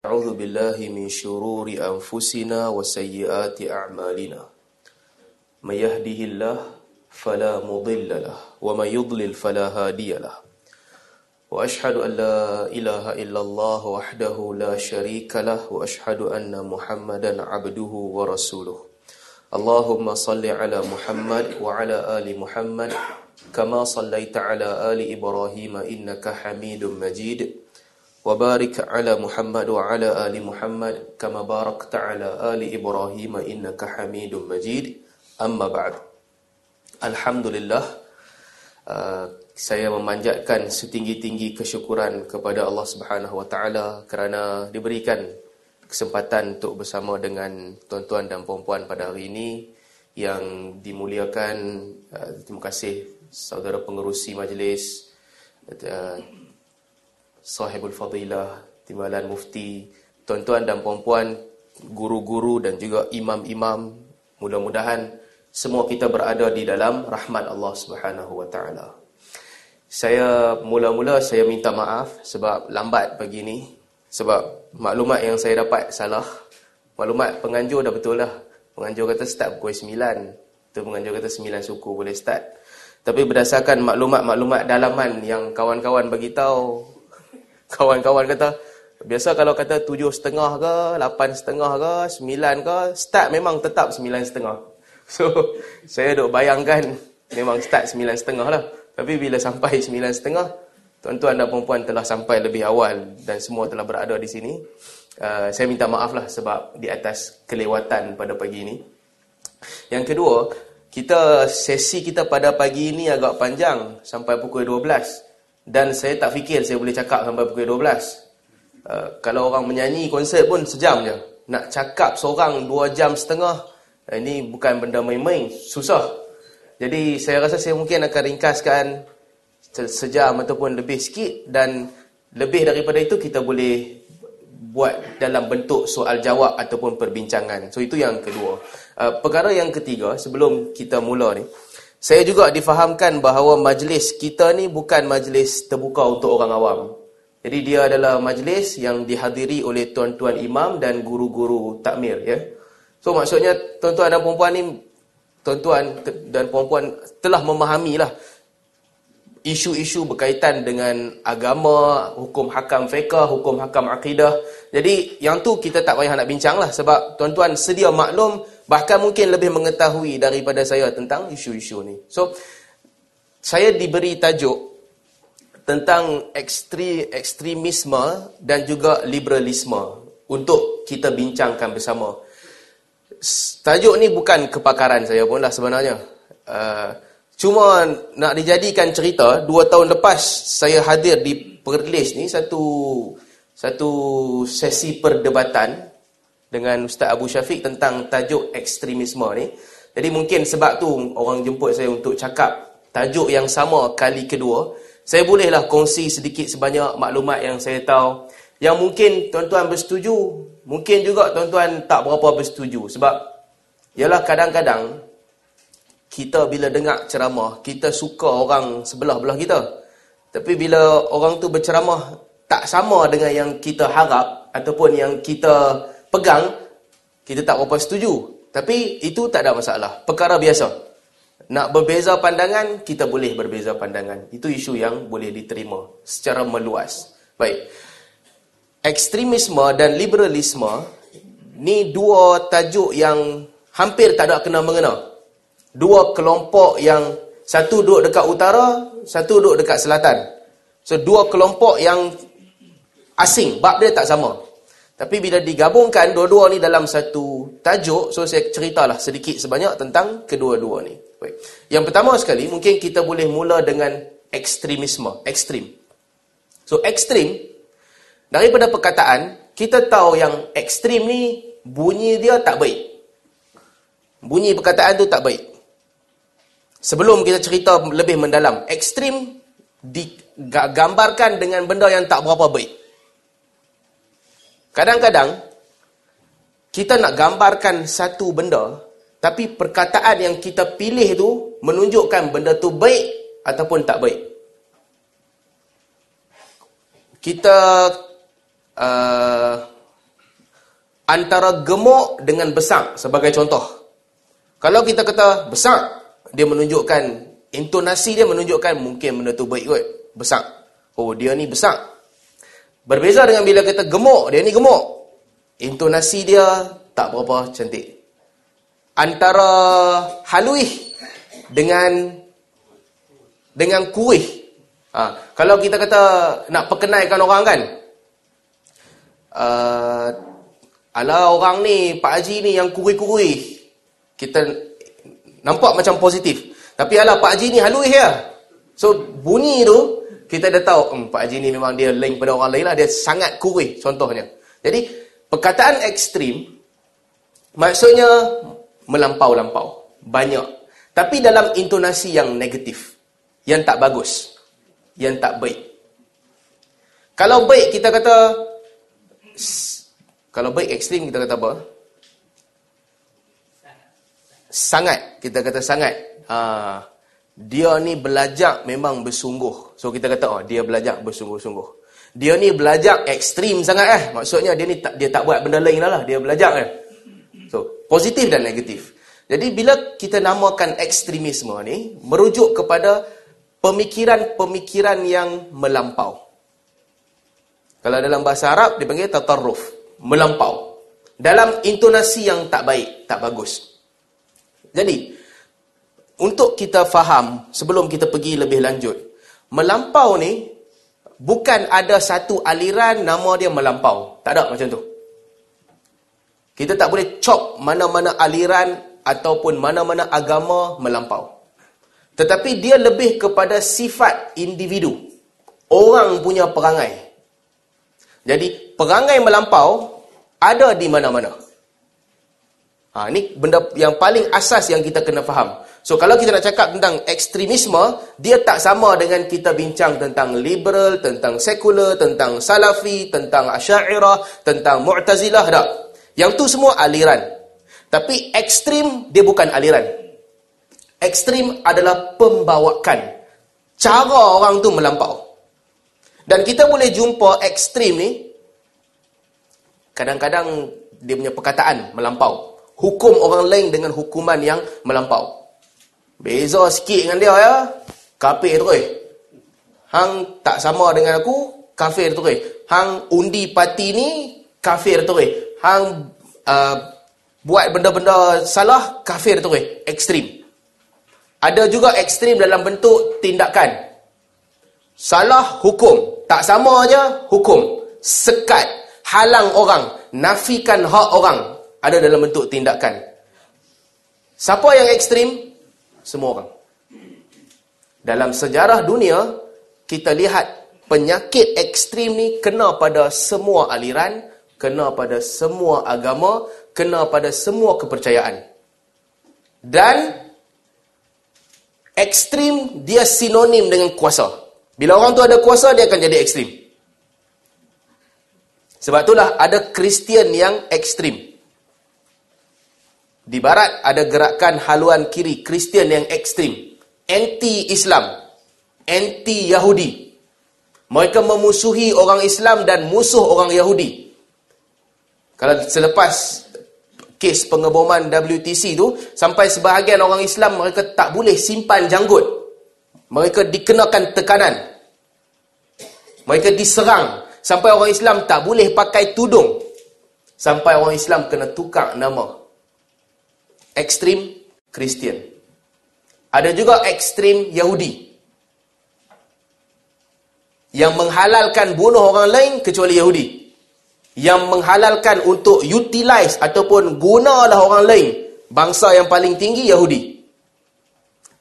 أعوذ بالله من شرور أنفسنا وسيئات أعمالنا من يهده الله فلا مضل له ومن يضلل فلا هادي له وأشهد أن لا إله إلا الله وحده لا شريك له وأشهد أن محمدا عبده ورسوله اللهم صل على محمد وعلى آل محمد كما صليت على آل إبراهيم إنك حميد مجيد وبارك على محمد وعلى آل محمد كما باركت على آل إبراهيم إنك حميد مجيد أما بعد الحمد لله saya memanjatkan setinggi-tinggi kesyukuran kepada Allah Subhanahu Wa Taala kerana diberikan kesempatan untuk bersama dengan tuan-tuan dan puan-puan pada hari ini yang dimuliakan uh, terima kasih saudara pengerusi majlis uh, sahibul fadilah timbalan mufti tuan-tuan dan puan-puan guru-guru dan juga imam-imam mudah-mudahan semua kita berada di dalam rahmat Allah Subhanahu wa taala. Saya mula-mula saya minta maaf sebab lambat pagi ni sebab maklumat yang saya dapat salah. Maklumat penganjur dah betul lah. Penganjur kata start pukul 9 tu penganjur kata 9 suku boleh start. Tapi berdasarkan maklumat-maklumat dalaman yang kawan-kawan bagi tahu kawan-kawan kata biasa kalau kata tujuh setengah ke lapan setengah ke sembilan ke start memang tetap sembilan setengah so saya duk bayangkan memang start sembilan setengah lah tapi bila sampai sembilan setengah, tuan-tuan dan perempuan telah sampai lebih awal dan semua telah berada di sini. Uh, saya minta maaf lah sebab di atas kelewatan pada pagi ini. Yang kedua, kita sesi kita pada pagi ini agak panjang sampai pukul 12. Dan saya tak fikir saya boleh cakap sampai pukul 12. Uh, kalau orang menyanyi konsert pun sejam je. Nak cakap seorang dua jam setengah, uh, ini bukan benda main-main, susah. Jadi saya rasa saya mungkin akan ringkaskan sejam ataupun lebih sikit dan lebih daripada itu kita boleh buat dalam bentuk soal jawab ataupun perbincangan. So itu yang kedua. Uh, perkara yang ketiga sebelum kita mula ni, saya juga difahamkan bahawa majlis kita ni bukan majlis terbuka untuk orang awam. Jadi dia adalah majlis yang dihadiri oleh tuan-tuan imam dan guru-guru takmir ya. So maksudnya tuan-tuan dan puan-puan ni tuan-tuan dan puan-puan telah memahamilah isu-isu berkaitan dengan agama, hukum hakam fiqah, hukum hakam akidah. Jadi yang tu kita tak payah nak bincang lah sebab tuan-tuan sedia maklum bahkan mungkin lebih mengetahui daripada saya tentang isu-isu ni. So saya diberi tajuk tentang ekstri, ekstremisme dan juga liberalisme untuk kita bincangkan bersama tajuk ni bukan kepakaran saya pun lah sebenarnya. Uh, cuma nak dijadikan cerita, dua tahun lepas saya hadir di Perlis ni satu satu sesi perdebatan dengan Ustaz Abu Syafiq tentang tajuk ekstremisme ni. Jadi mungkin sebab tu orang jemput saya untuk cakap tajuk yang sama kali kedua. Saya bolehlah kongsi sedikit sebanyak maklumat yang saya tahu. Yang mungkin tuan-tuan bersetuju, Mungkin juga tuan-tuan tak berapa bersetuju sebab ialah kadang-kadang kita bila dengar ceramah, kita suka orang sebelah-belah kita. Tapi bila orang tu berceramah tak sama dengan yang kita harap ataupun yang kita pegang, kita tak berapa setuju. Tapi itu tak ada masalah. Perkara biasa. Nak berbeza pandangan, kita boleh berbeza pandangan. Itu isu yang boleh diterima secara meluas. Baik ekstremisme dan liberalisme ni dua tajuk yang hampir tak ada kena mengena. Dua kelompok yang satu duduk dekat utara, satu duduk dekat selatan. So dua kelompok yang asing, bab dia tak sama. Tapi bila digabungkan dua-dua ni dalam satu tajuk, so saya ceritalah sedikit sebanyak tentang kedua-dua ni. Baik. Yang pertama sekali, mungkin kita boleh mula dengan ekstremisme, ekstrim. So ekstrim Daripada perkataan, kita tahu yang ekstrim ni bunyi dia tak baik. Bunyi perkataan tu tak baik. Sebelum kita cerita lebih mendalam, ekstrim digambarkan dengan benda yang tak berapa baik. Kadang-kadang, kita nak gambarkan satu benda, tapi perkataan yang kita pilih tu menunjukkan benda tu baik ataupun tak baik. Kita uh, antara gemuk dengan besar sebagai contoh. Kalau kita kata besar, dia menunjukkan intonasi dia menunjukkan mungkin benda tu baik kot. Besar. Oh, dia ni besar. Berbeza dengan bila kita gemuk, dia ni gemuk. Intonasi dia tak berapa cantik. Antara haluih dengan dengan kuih. Ha, kalau kita kata nak perkenalkan orang kan, uh, ala orang ni, Pak Haji ni yang kurih-kurih. Kita nampak macam positif. Tapi ala Pak Haji ni halus ya. So bunyi tu kita dah tahu hmm, Pak Haji ni memang dia lain pada orang lain lah. Dia sangat kurih contohnya. Jadi perkataan ekstrim maksudnya melampau-lampau. Banyak. Tapi dalam intonasi yang negatif. Yang tak bagus. Yang tak baik. Kalau baik kita kata kalau baik ekstrim kita kata apa? Sangat. Kita kata sangat. Ha, dia ni belajar memang bersungguh. So kita kata oh dia belajar bersungguh-sungguh. Dia ni belajar ekstrim sangat eh. Maksudnya dia ni tak dia tak buat benda lain lah. Dia belajar kan. So positif dan negatif. Jadi bila kita namakan ekstremisme ni merujuk kepada pemikiran-pemikiran yang melampau. Kalau dalam bahasa Arab dipanggil tatarruf melampau dalam intonasi yang tak baik, tak bagus. Jadi, untuk kita faham sebelum kita pergi lebih lanjut, melampau ni bukan ada satu aliran nama dia melampau. Tak ada macam tu. Kita tak boleh cop mana-mana aliran ataupun mana-mana agama melampau. Tetapi dia lebih kepada sifat individu. Orang punya perangai. Jadi perangai melampau ada di mana-mana. Ha, ini benda yang paling asas yang kita kena faham. So kalau kita nak cakap tentang ekstremisme, dia tak sama dengan kita bincang tentang liberal, tentang sekular, tentang salafi, tentang asyairah, tentang mu'tazilah. Tak. Yang tu semua aliran. Tapi ekstrim, dia bukan aliran. Ekstrim adalah pembawakan. Cara orang tu melampau. Dan kita boleh jumpa ekstrim ni kadang-kadang dia punya perkataan melampau. Hukum orang lain dengan hukuman yang melampau. Beza sikit dengan dia ya. Kafir terus. Hang tak sama dengan aku, kafir terus. Hang undi parti ni, kafir terus. Hang uh, buat benda-benda salah, kafir terus. Ekstrim. Ada juga ekstrim dalam bentuk tindakan. Salah hukum. Tak sama aja hukum. Sekat, halang orang, nafikan hak orang ada dalam bentuk tindakan. Siapa yang ekstrim? Semua orang. Dalam sejarah dunia, kita lihat penyakit ekstrim ni kena pada semua aliran, kena pada semua agama, kena pada semua kepercayaan. Dan ekstrim dia sinonim dengan kuasa. Bila orang tu ada kuasa, dia akan jadi ekstrim. Sebab itulah ada Kristian yang ekstrim. Di barat ada gerakan haluan kiri Kristian yang ekstrim. Anti-Islam. Anti-Yahudi. Mereka memusuhi orang Islam dan musuh orang Yahudi. Kalau selepas kes pengeboman WTC tu, sampai sebahagian orang Islam mereka tak boleh simpan janggut. Mereka dikenakan tekanan. Mereka diserang sampai orang Islam tak boleh pakai tudung. Sampai orang Islam kena tukar nama. Ekstrim Kristian. Ada juga ekstrim Yahudi. Yang menghalalkan bunuh orang lain kecuali Yahudi. Yang menghalalkan untuk utilize ataupun gunalah orang lain. Bangsa yang paling tinggi Yahudi.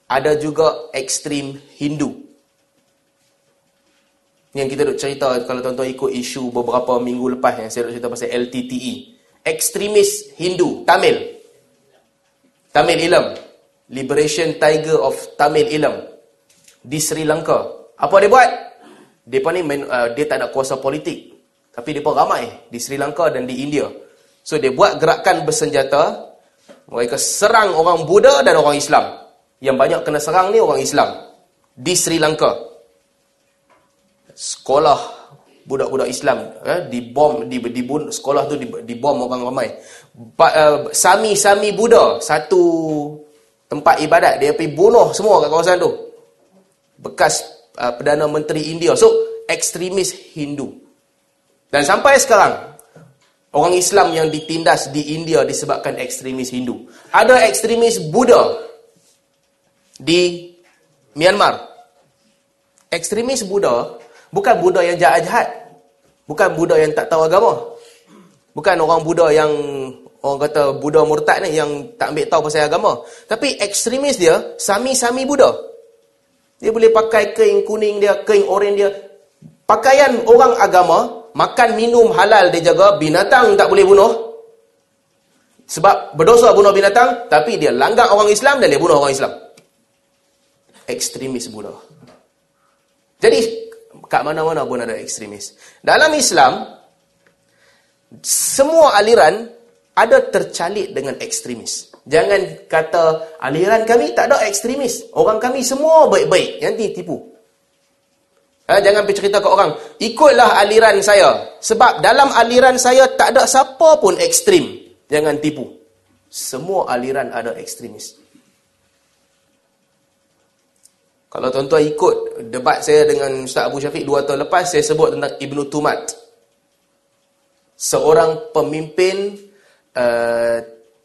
Ada juga ekstrim Hindu. Yang kita duk cerita kalau tuan-tuan ikut isu beberapa minggu lepas yang saya duk cerita pasal LTTE. Ekstremis Hindu, Tamil. Tamil Ilam. Liberation Tiger of Tamil Ilam. Di Sri Lanka. Apa dia buat? Dia ni uh, dia tak ada kuasa politik. Tapi pun ramai di Sri Lanka dan di India. So dia buat gerakan bersenjata. Mereka serang orang Buddha dan orang Islam. Yang banyak kena serang ni orang Islam. Di Sri Lanka sekolah budak-budak Islam eh, dibom di dibun sekolah tu dibom orang ramai. Uh, sami-sami Buddha satu tempat ibadat dia pergi bunuh semua kat kawasan tu. Bekas uh, Perdana Menteri India. So ekstremis Hindu. Dan sampai sekarang orang Islam yang ditindas di India disebabkan ekstremis Hindu. Ada ekstremis Buddha di Myanmar. Ekstremis Buddha bukan Buddha yang jahat-jahat Bukan Buddha yang tak tahu agama. Bukan orang Buddha yang orang kata Buddha murtad ni yang tak ambil tahu pasal agama. Tapi ekstremis dia sami-sami Buddha. Dia boleh pakai kain kuning dia, kain oranye dia. Pakaian orang agama, makan minum halal dia jaga, binatang tak boleh bunuh. Sebab berdosa bunuh binatang, tapi dia langgar orang Islam dan dia bunuh orang Islam. Ekstremis Buddha. Jadi kat mana-mana pun ada ekstremis. Dalam Islam, semua aliran ada tercalit dengan ekstremis. Jangan kata aliran kami tak ada ekstremis. Orang kami semua baik-baik. Yang tipu. Ha, jangan pergi cerita ke orang. Ikutlah aliran saya. Sebab dalam aliran saya tak ada siapa pun ekstrim. Jangan tipu. Semua aliran ada ekstremis. Kalau tuan-tuan ikut debat saya dengan Ustaz Abu Syafiq dua tahun lepas, saya sebut tentang Ibnu Tumat. Seorang pemimpin uh,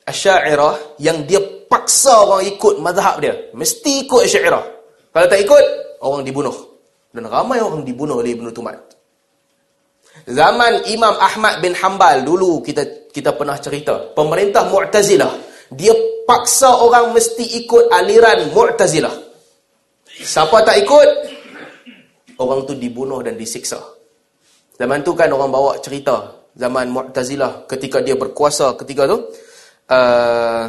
Asy'ariyah yang dia paksa orang ikut mazhab dia. Mesti ikut Asy'ariyah. Kalau tak ikut, orang dibunuh. Dan ramai orang dibunuh oleh Ibnu Tumat. Zaman Imam Ahmad bin Hanbal dulu kita kita pernah cerita, pemerintah Mu'tazilah, dia paksa orang mesti ikut aliran Mu'tazilah. Siapa tak ikut, orang tu dibunuh dan disiksa. Zaman tu kan orang bawa cerita zaman Mu'tazilah ketika dia berkuasa ketika tu uh,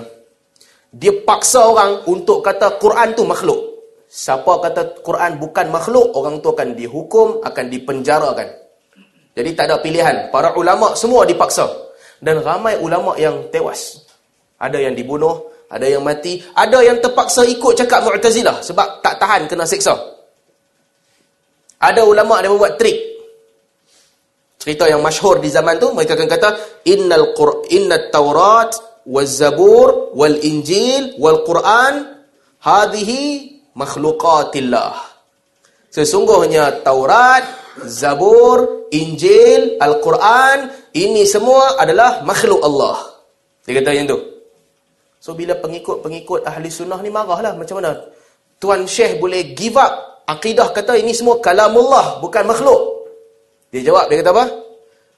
dia paksa orang untuk kata Quran tu makhluk. Siapa kata Quran bukan makhluk, orang tu akan dihukum, akan dipenjarakan. Jadi tak ada pilihan. Para ulama semua dipaksa. Dan ramai ulama yang tewas. Ada yang dibunuh, ada yang mati, ada yang terpaksa ikut cakap Mu'tazilah sebab tak tahan kena seksa. Ada ulama yang buat trik. Cerita yang masyhur di zaman tu mereka akan kata innal qur innat taurat waz zabur wal injil wal quran hadhihi makhluqatillah. Sesungguhnya Taurat, Zabur, Injil, Al-Quran ini semua adalah makhluk Allah. Dia kata yang tu. So bila pengikut-pengikut ahli sunnah ni marahlah macam mana? Tuan Syekh boleh give up akidah kata ini semua kalamullah bukan makhluk. Dia jawab dia kata apa?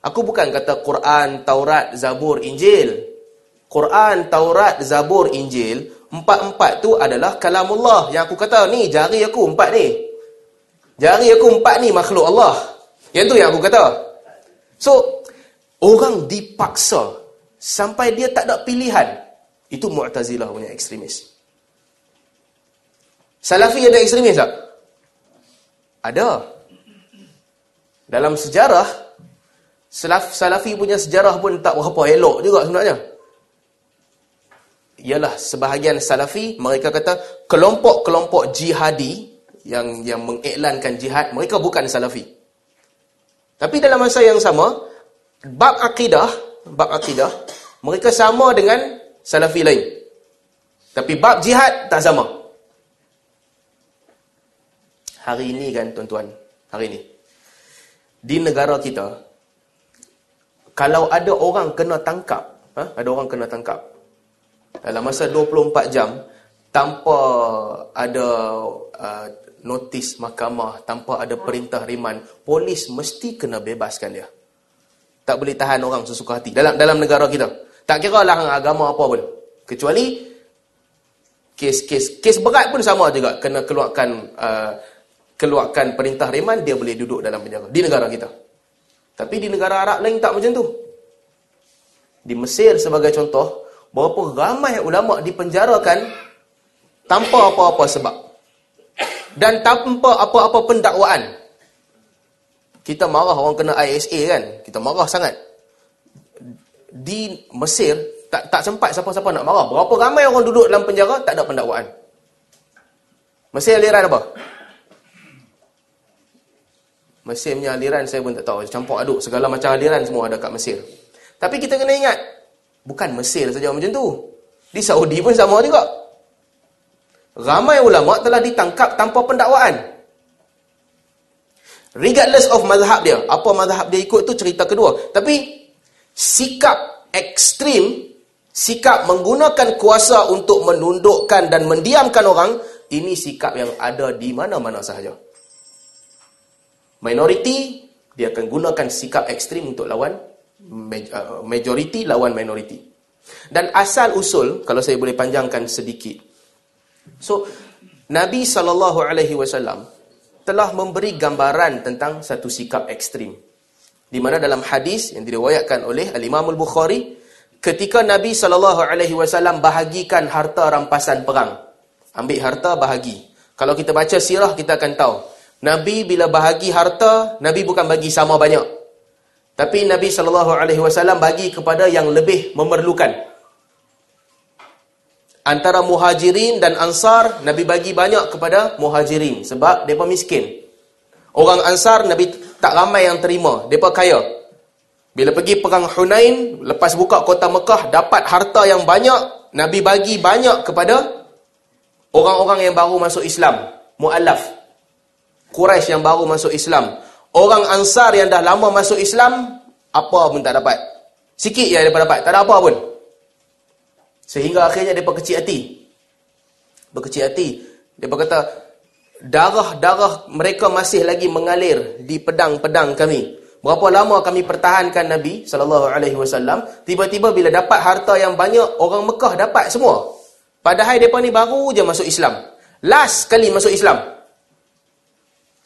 Aku bukan kata Quran, Taurat, Zabur, Injil. Quran, Taurat, Zabur, Injil, empat-empat tu adalah kalamullah. Yang aku kata ni jari aku empat ni. Jari aku empat ni makhluk Allah. Yang tu yang aku kata. So orang dipaksa sampai dia tak ada pilihan itu Mu'tazilah punya ekstremis. Salafi ada ekstremis tak? Ada. Dalam sejarah, Salaf, Salafi punya sejarah pun tak berapa elok juga sebenarnya. Ialah sebahagian Salafi, mereka kata kelompok-kelompok jihadi yang yang mengiklankan jihad, mereka bukan Salafi. Tapi dalam masa yang sama, bab akidah, bab akidah, mereka sama dengan salafi lain. Tapi bab jihad tak sama. Hari ini kan tuan-tuan, hari ini. Di negara kita, kalau ada orang kena tangkap, ha? ada orang kena tangkap, dalam masa 24 jam, tanpa ada uh, notis mahkamah, tanpa ada perintah riman, polis mesti kena bebaskan dia. Tak boleh tahan orang sesuka hati dalam dalam negara kita. Tak kira lah agama apa pun. Kecuali kes-kes kes berat pun sama juga kena keluarkan uh, keluarkan perintah reman dia boleh duduk dalam penjara di negara kita. Tapi di negara Arab lain tak macam tu. Di Mesir sebagai contoh, berapa ramai ulama dipenjarakan tanpa apa-apa sebab. Dan tanpa apa-apa pendakwaan. Kita marah orang kena ISA kan? Kita marah sangat di Mesir tak tak sempat siapa-siapa nak marah. Berapa ramai orang duduk dalam penjara tak ada pendakwaan. Mesir aliran apa? Mesir punya aliran saya pun tak tahu. Campur aduk segala macam aliran semua ada kat Mesir. Tapi kita kena ingat, bukan Mesir saja macam tu. Di Saudi pun sama juga. Ramai ulama telah ditangkap tanpa pendakwaan. Regardless of mazhab dia. Apa mazhab dia ikut tu cerita kedua. Tapi sikap ekstrim, sikap menggunakan kuasa untuk menundukkan dan mendiamkan orang, ini sikap yang ada di mana-mana sahaja minoriti dia akan gunakan sikap ekstrim untuk lawan uh, majoriti lawan minoriti. Dan asal usul kalau saya boleh panjangkan sedikit. So Nabi wasallam telah memberi gambaran tentang satu sikap ekstrim. Di mana dalam hadis yang diriwayatkan oleh Al-Imam Al-Bukhari ketika Nabi sallallahu alaihi wasallam bahagikan harta rampasan perang. Ambil harta bahagi. Kalau kita baca sirah kita akan tahu Nabi bila bahagi harta, Nabi bukan bagi sama banyak. Tapi Nabi SAW bagi kepada yang lebih memerlukan. Antara muhajirin dan ansar, Nabi bagi banyak kepada muhajirin. Sebab mereka miskin. Orang ansar, Nabi tak ramai yang terima. Mereka kaya. Bila pergi perang Hunain, lepas buka kota Mekah, dapat harta yang banyak, Nabi bagi banyak kepada orang-orang yang baru masuk Islam. Mu'alaf. Quraisy yang baru masuk Islam. Orang Ansar yang dah lama masuk Islam, apa pun tak dapat. Sikit je mereka dapat, tak ada apa pun. Sehingga akhirnya mereka kecil hati. Berkecil hati. Mereka kata, darah-darah mereka masih lagi mengalir di pedang-pedang kami. Berapa lama kami pertahankan Nabi SAW, tiba-tiba bila dapat harta yang banyak, orang Mekah dapat semua. Padahal mereka ni baru je masuk Islam. Last kali masuk Islam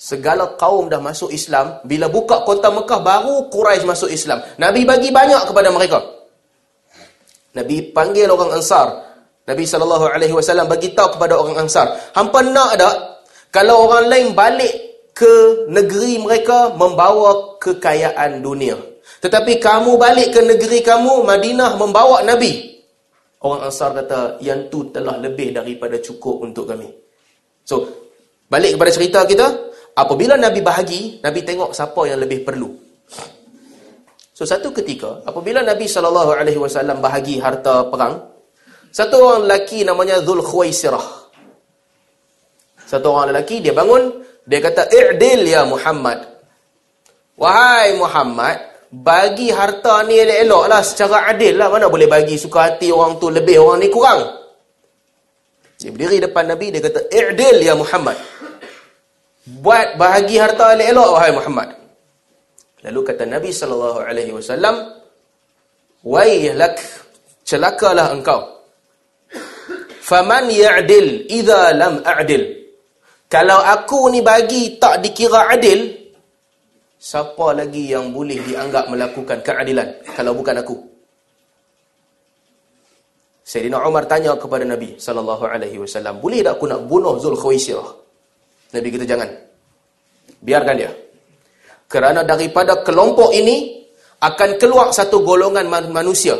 segala kaum dah masuk Islam, bila buka kota Mekah baru Quraisy masuk Islam. Nabi bagi banyak kepada mereka. Nabi panggil orang Ansar. Nabi sallallahu alaihi wasallam bagi tahu kepada orang Ansar, "Hampa nak tak kalau orang lain balik ke negeri mereka membawa kekayaan dunia. Tetapi kamu balik ke negeri kamu Madinah membawa Nabi." Orang Ansar kata, "Yang tu telah lebih daripada cukup untuk kami." So, balik kepada cerita kita, apabila Nabi bahagi, Nabi tengok siapa yang lebih perlu. So satu ketika, apabila Nabi SAW bahagi harta perang, satu orang lelaki namanya Dhul Khuwaisirah. Satu orang lelaki, dia bangun, dia kata, I'dil ya Muhammad. Wahai Muhammad, bagi harta ni elok-elok lah, secara adil lah. Mana boleh bagi suka hati orang tu lebih, orang ni kurang. Dia berdiri depan Nabi, dia kata, I'dil ya Muhammad buat bahagi harta elok-elok wahai Muhammad. Lalu kata Nabi sallallahu alaihi wasallam, "Wailak, celakalah engkau. Faman ya'dil idza lam a'dil?" Kalau aku ni bagi tak dikira adil, siapa lagi yang boleh dianggap melakukan keadilan kalau bukan aku? Sayyidina Umar tanya kepada Nabi sallallahu alaihi wasallam, "Boleh tak aku nak bunuh Zulkhuwaisirah?" Nabi kita jangan. Biarkan dia. Kerana daripada kelompok ini akan keluar satu golongan manusia.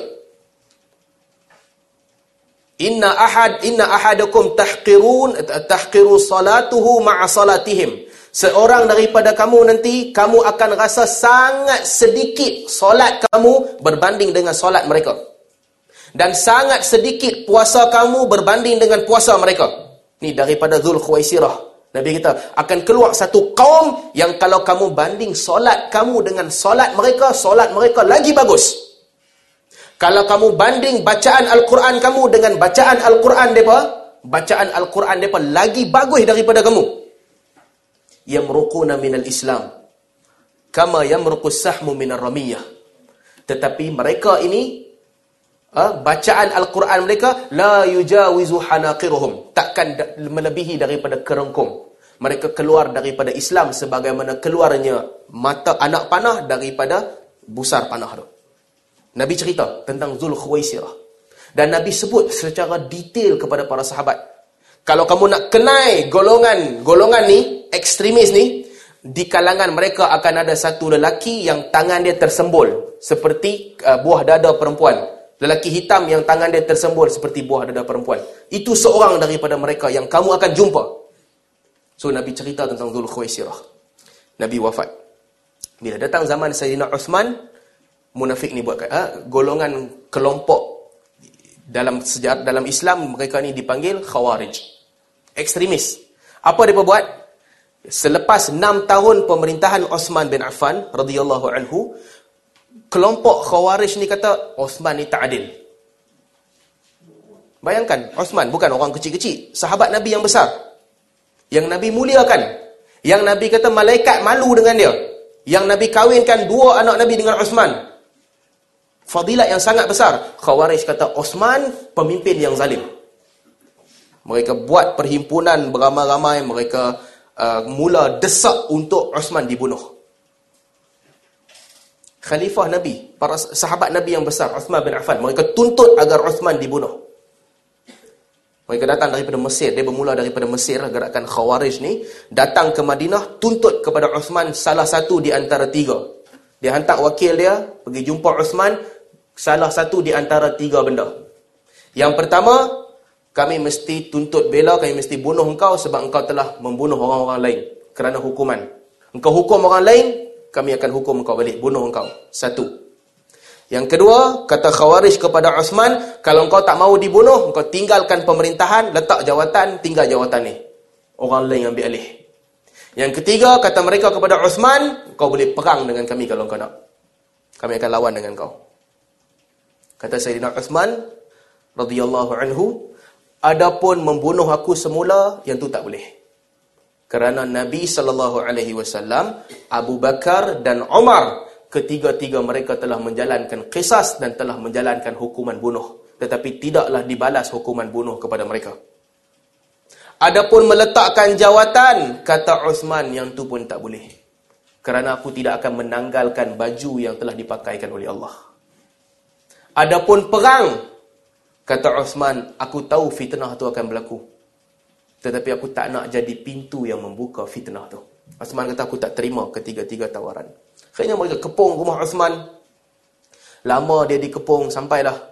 Inna ahad inna ahadakum tahqirun tahqiru salatuhu ma'a salatihim. Seorang daripada kamu nanti kamu akan rasa sangat sedikit solat kamu berbanding dengan solat mereka. Dan sangat sedikit puasa kamu berbanding dengan puasa mereka. Ni daripada Zul Khuwaisirah. Nabi kata, akan keluar satu kaum yang kalau kamu banding solat kamu dengan solat mereka, solat mereka lagi bagus. Kalau kamu banding bacaan Al-Quran kamu dengan bacaan Al-Quran mereka, bacaan Al-Quran mereka lagi bagus daripada kamu. Yamruquna minal Islam. Kama yamruqus sahmu minar ramiyah. Tetapi mereka ini, ha, bacaan Al-Quran mereka, la yujawizu hanaqiruhum. Takkan melebihi daripada kerengkung mereka keluar daripada Islam sebagaimana keluarnya mata anak panah daripada busar panah tu. Nabi cerita tentang Zul Khuwaisirah. Dan Nabi sebut secara detail kepada para sahabat. Kalau kamu nak kenai golongan golongan ni, ekstremis ni, di kalangan mereka akan ada satu lelaki yang tangan dia tersembul seperti uh, buah dada perempuan. Lelaki hitam yang tangan dia tersembul seperti buah dada perempuan. Itu seorang daripada mereka yang kamu akan jumpa. So Nabi cerita tentang Dhul Khuwaisirah. Nabi wafat. Bila datang zaman Sayyidina Uthman, munafik ni buat ha, golongan kelompok dalam sejarah dalam Islam mereka ni dipanggil khawarij. Ekstremis. Apa dia buat? Selepas 6 tahun pemerintahan Osman bin Affan radhiyallahu anhu, kelompok khawarij ni kata Osman ni tak adil. Bayangkan, Osman bukan orang kecil-kecil, sahabat Nabi yang besar. Yang Nabi muliakan. Yang Nabi kata malaikat malu dengan dia. Yang Nabi kahwinkan dua anak Nabi dengan Osman. Fadilat yang sangat besar. Khawarij kata Osman pemimpin yang zalim. Mereka buat perhimpunan beramai-ramai, mereka uh, mula desak untuk Osman dibunuh. Khalifah Nabi, para sahabat Nabi yang besar, Osman bin Affan, mereka tuntut agar Osman dibunuh. Mereka datang daripada Mesir. Dia bermula daripada Mesir, gerakan Khawarij ni. Datang ke Madinah, tuntut kepada Uthman salah satu di antara tiga. Dia hantar wakil dia, pergi jumpa Uthman, salah satu di antara tiga benda. Yang pertama, kami mesti tuntut bela, kami mesti bunuh engkau sebab engkau telah membunuh orang-orang lain kerana hukuman. Engkau hukum orang lain, kami akan hukum engkau balik, bunuh engkau. Satu. Yang kedua, kata Khawarij kepada Osman, kalau engkau tak mau dibunuh, engkau tinggalkan pemerintahan, letak jawatan, tinggal jawatan ni. Orang lain ambil alih. Yang ketiga, kata mereka kepada Osman, kau boleh perang dengan kami kalau engkau nak. Kami akan lawan dengan kau. Kata Sayyidina Osman, radhiyallahu anhu, adapun membunuh aku semula, yang tu tak boleh. Kerana Nabi sallallahu alaihi wasallam, Abu Bakar dan Umar ketiga-tiga mereka telah menjalankan kisas dan telah menjalankan hukuman bunuh. Tetapi tidaklah dibalas hukuman bunuh kepada mereka. Adapun meletakkan jawatan, kata Uthman, yang tu pun tak boleh. Kerana aku tidak akan menanggalkan baju yang telah dipakaikan oleh Allah. Adapun perang, kata Uthman, aku tahu fitnah tu akan berlaku. Tetapi aku tak nak jadi pintu yang membuka fitnah tu. Uthman kata aku tak terima ketiga-tiga tawaran. Akhirnya mereka kepung rumah Uthman. Lama dia dikepung sampailah.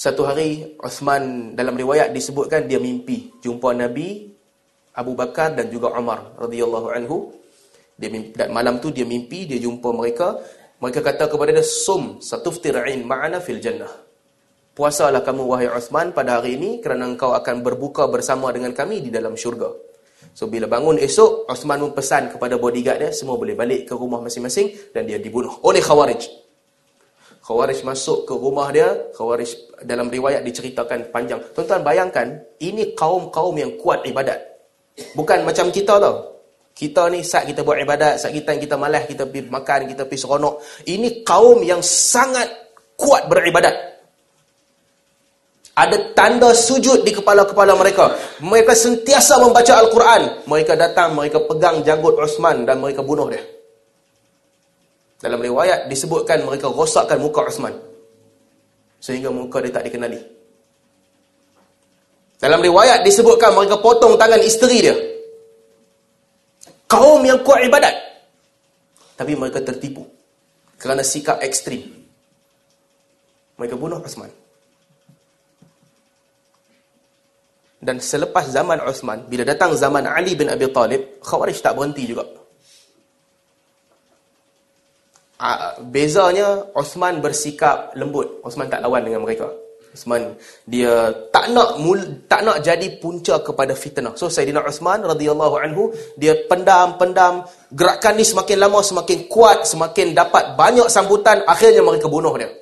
Satu hari Uthman dalam riwayat disebutkan dia mimpi. Jumpa Nabi, Abu Bakar dan juga Umar radhiyallahu anhu. Dia mimpi, dan malam tu dia mimpi, dia jumpa mereka. Mereka kata kepada dia, Sum satuftir'in ma'ana fil jannah. Puasalah kamu wahai Uthman pada hari ini kerana engkau akan berbuka bersama dengan kami di dalam syurga. So bila bangun esok, Osman pun pesan kepada bodyguard dia, semua boleh balik ke rumah masing-masing dan dia dibunuh oleh Khawarij. Khawarij masuk ke rumah dia, Khawarij dalam riwayat diceritakan panjang. Tuan-tuan bayangkan, ini kaum-kaum yang kuat ibadat. Bukan macam kita tau. Kita ni saat kita buat ibadat, saat kita kita malas, kita pergi makan, kita pergi seronok. Ini kaum yang sangat kuat beribadat. Ada tanda sujud di kepala-kepala mereka. Mereka sentiasa membaca Al-Quran. Mereka datang, mereka pegang janggut Osman dan mereka bunuh dia. Dalam riwayat disebutkan mereka rosakkan muka Osman. Sehingga muka dia tak dikenali. Dalam riwayat disebutkan mereka potong tangan isteri dia. Kaum yang kuat ibadat. Tapi mereka tertipu. Kerana sikap ekstrim. Mereka bunuh Osman. Dan selepas zaman Uthman, bila datang zaman Ali bin Abi Talib, Khawarij tak berhenti juga. Bezanya, Uthman bersikap lembut. Uthman tak lawan dengan mereka. Uthman, dia tak nak mul, tak nak jadi punca kepada fitnah. So, Sayyidina Uthman radhiyallahu anhu, dia pendam-pendam, gerakan ni semakin lama, semakin kuat, semakin dapat banyak sambutan, akhirnya mereka bunuh dia.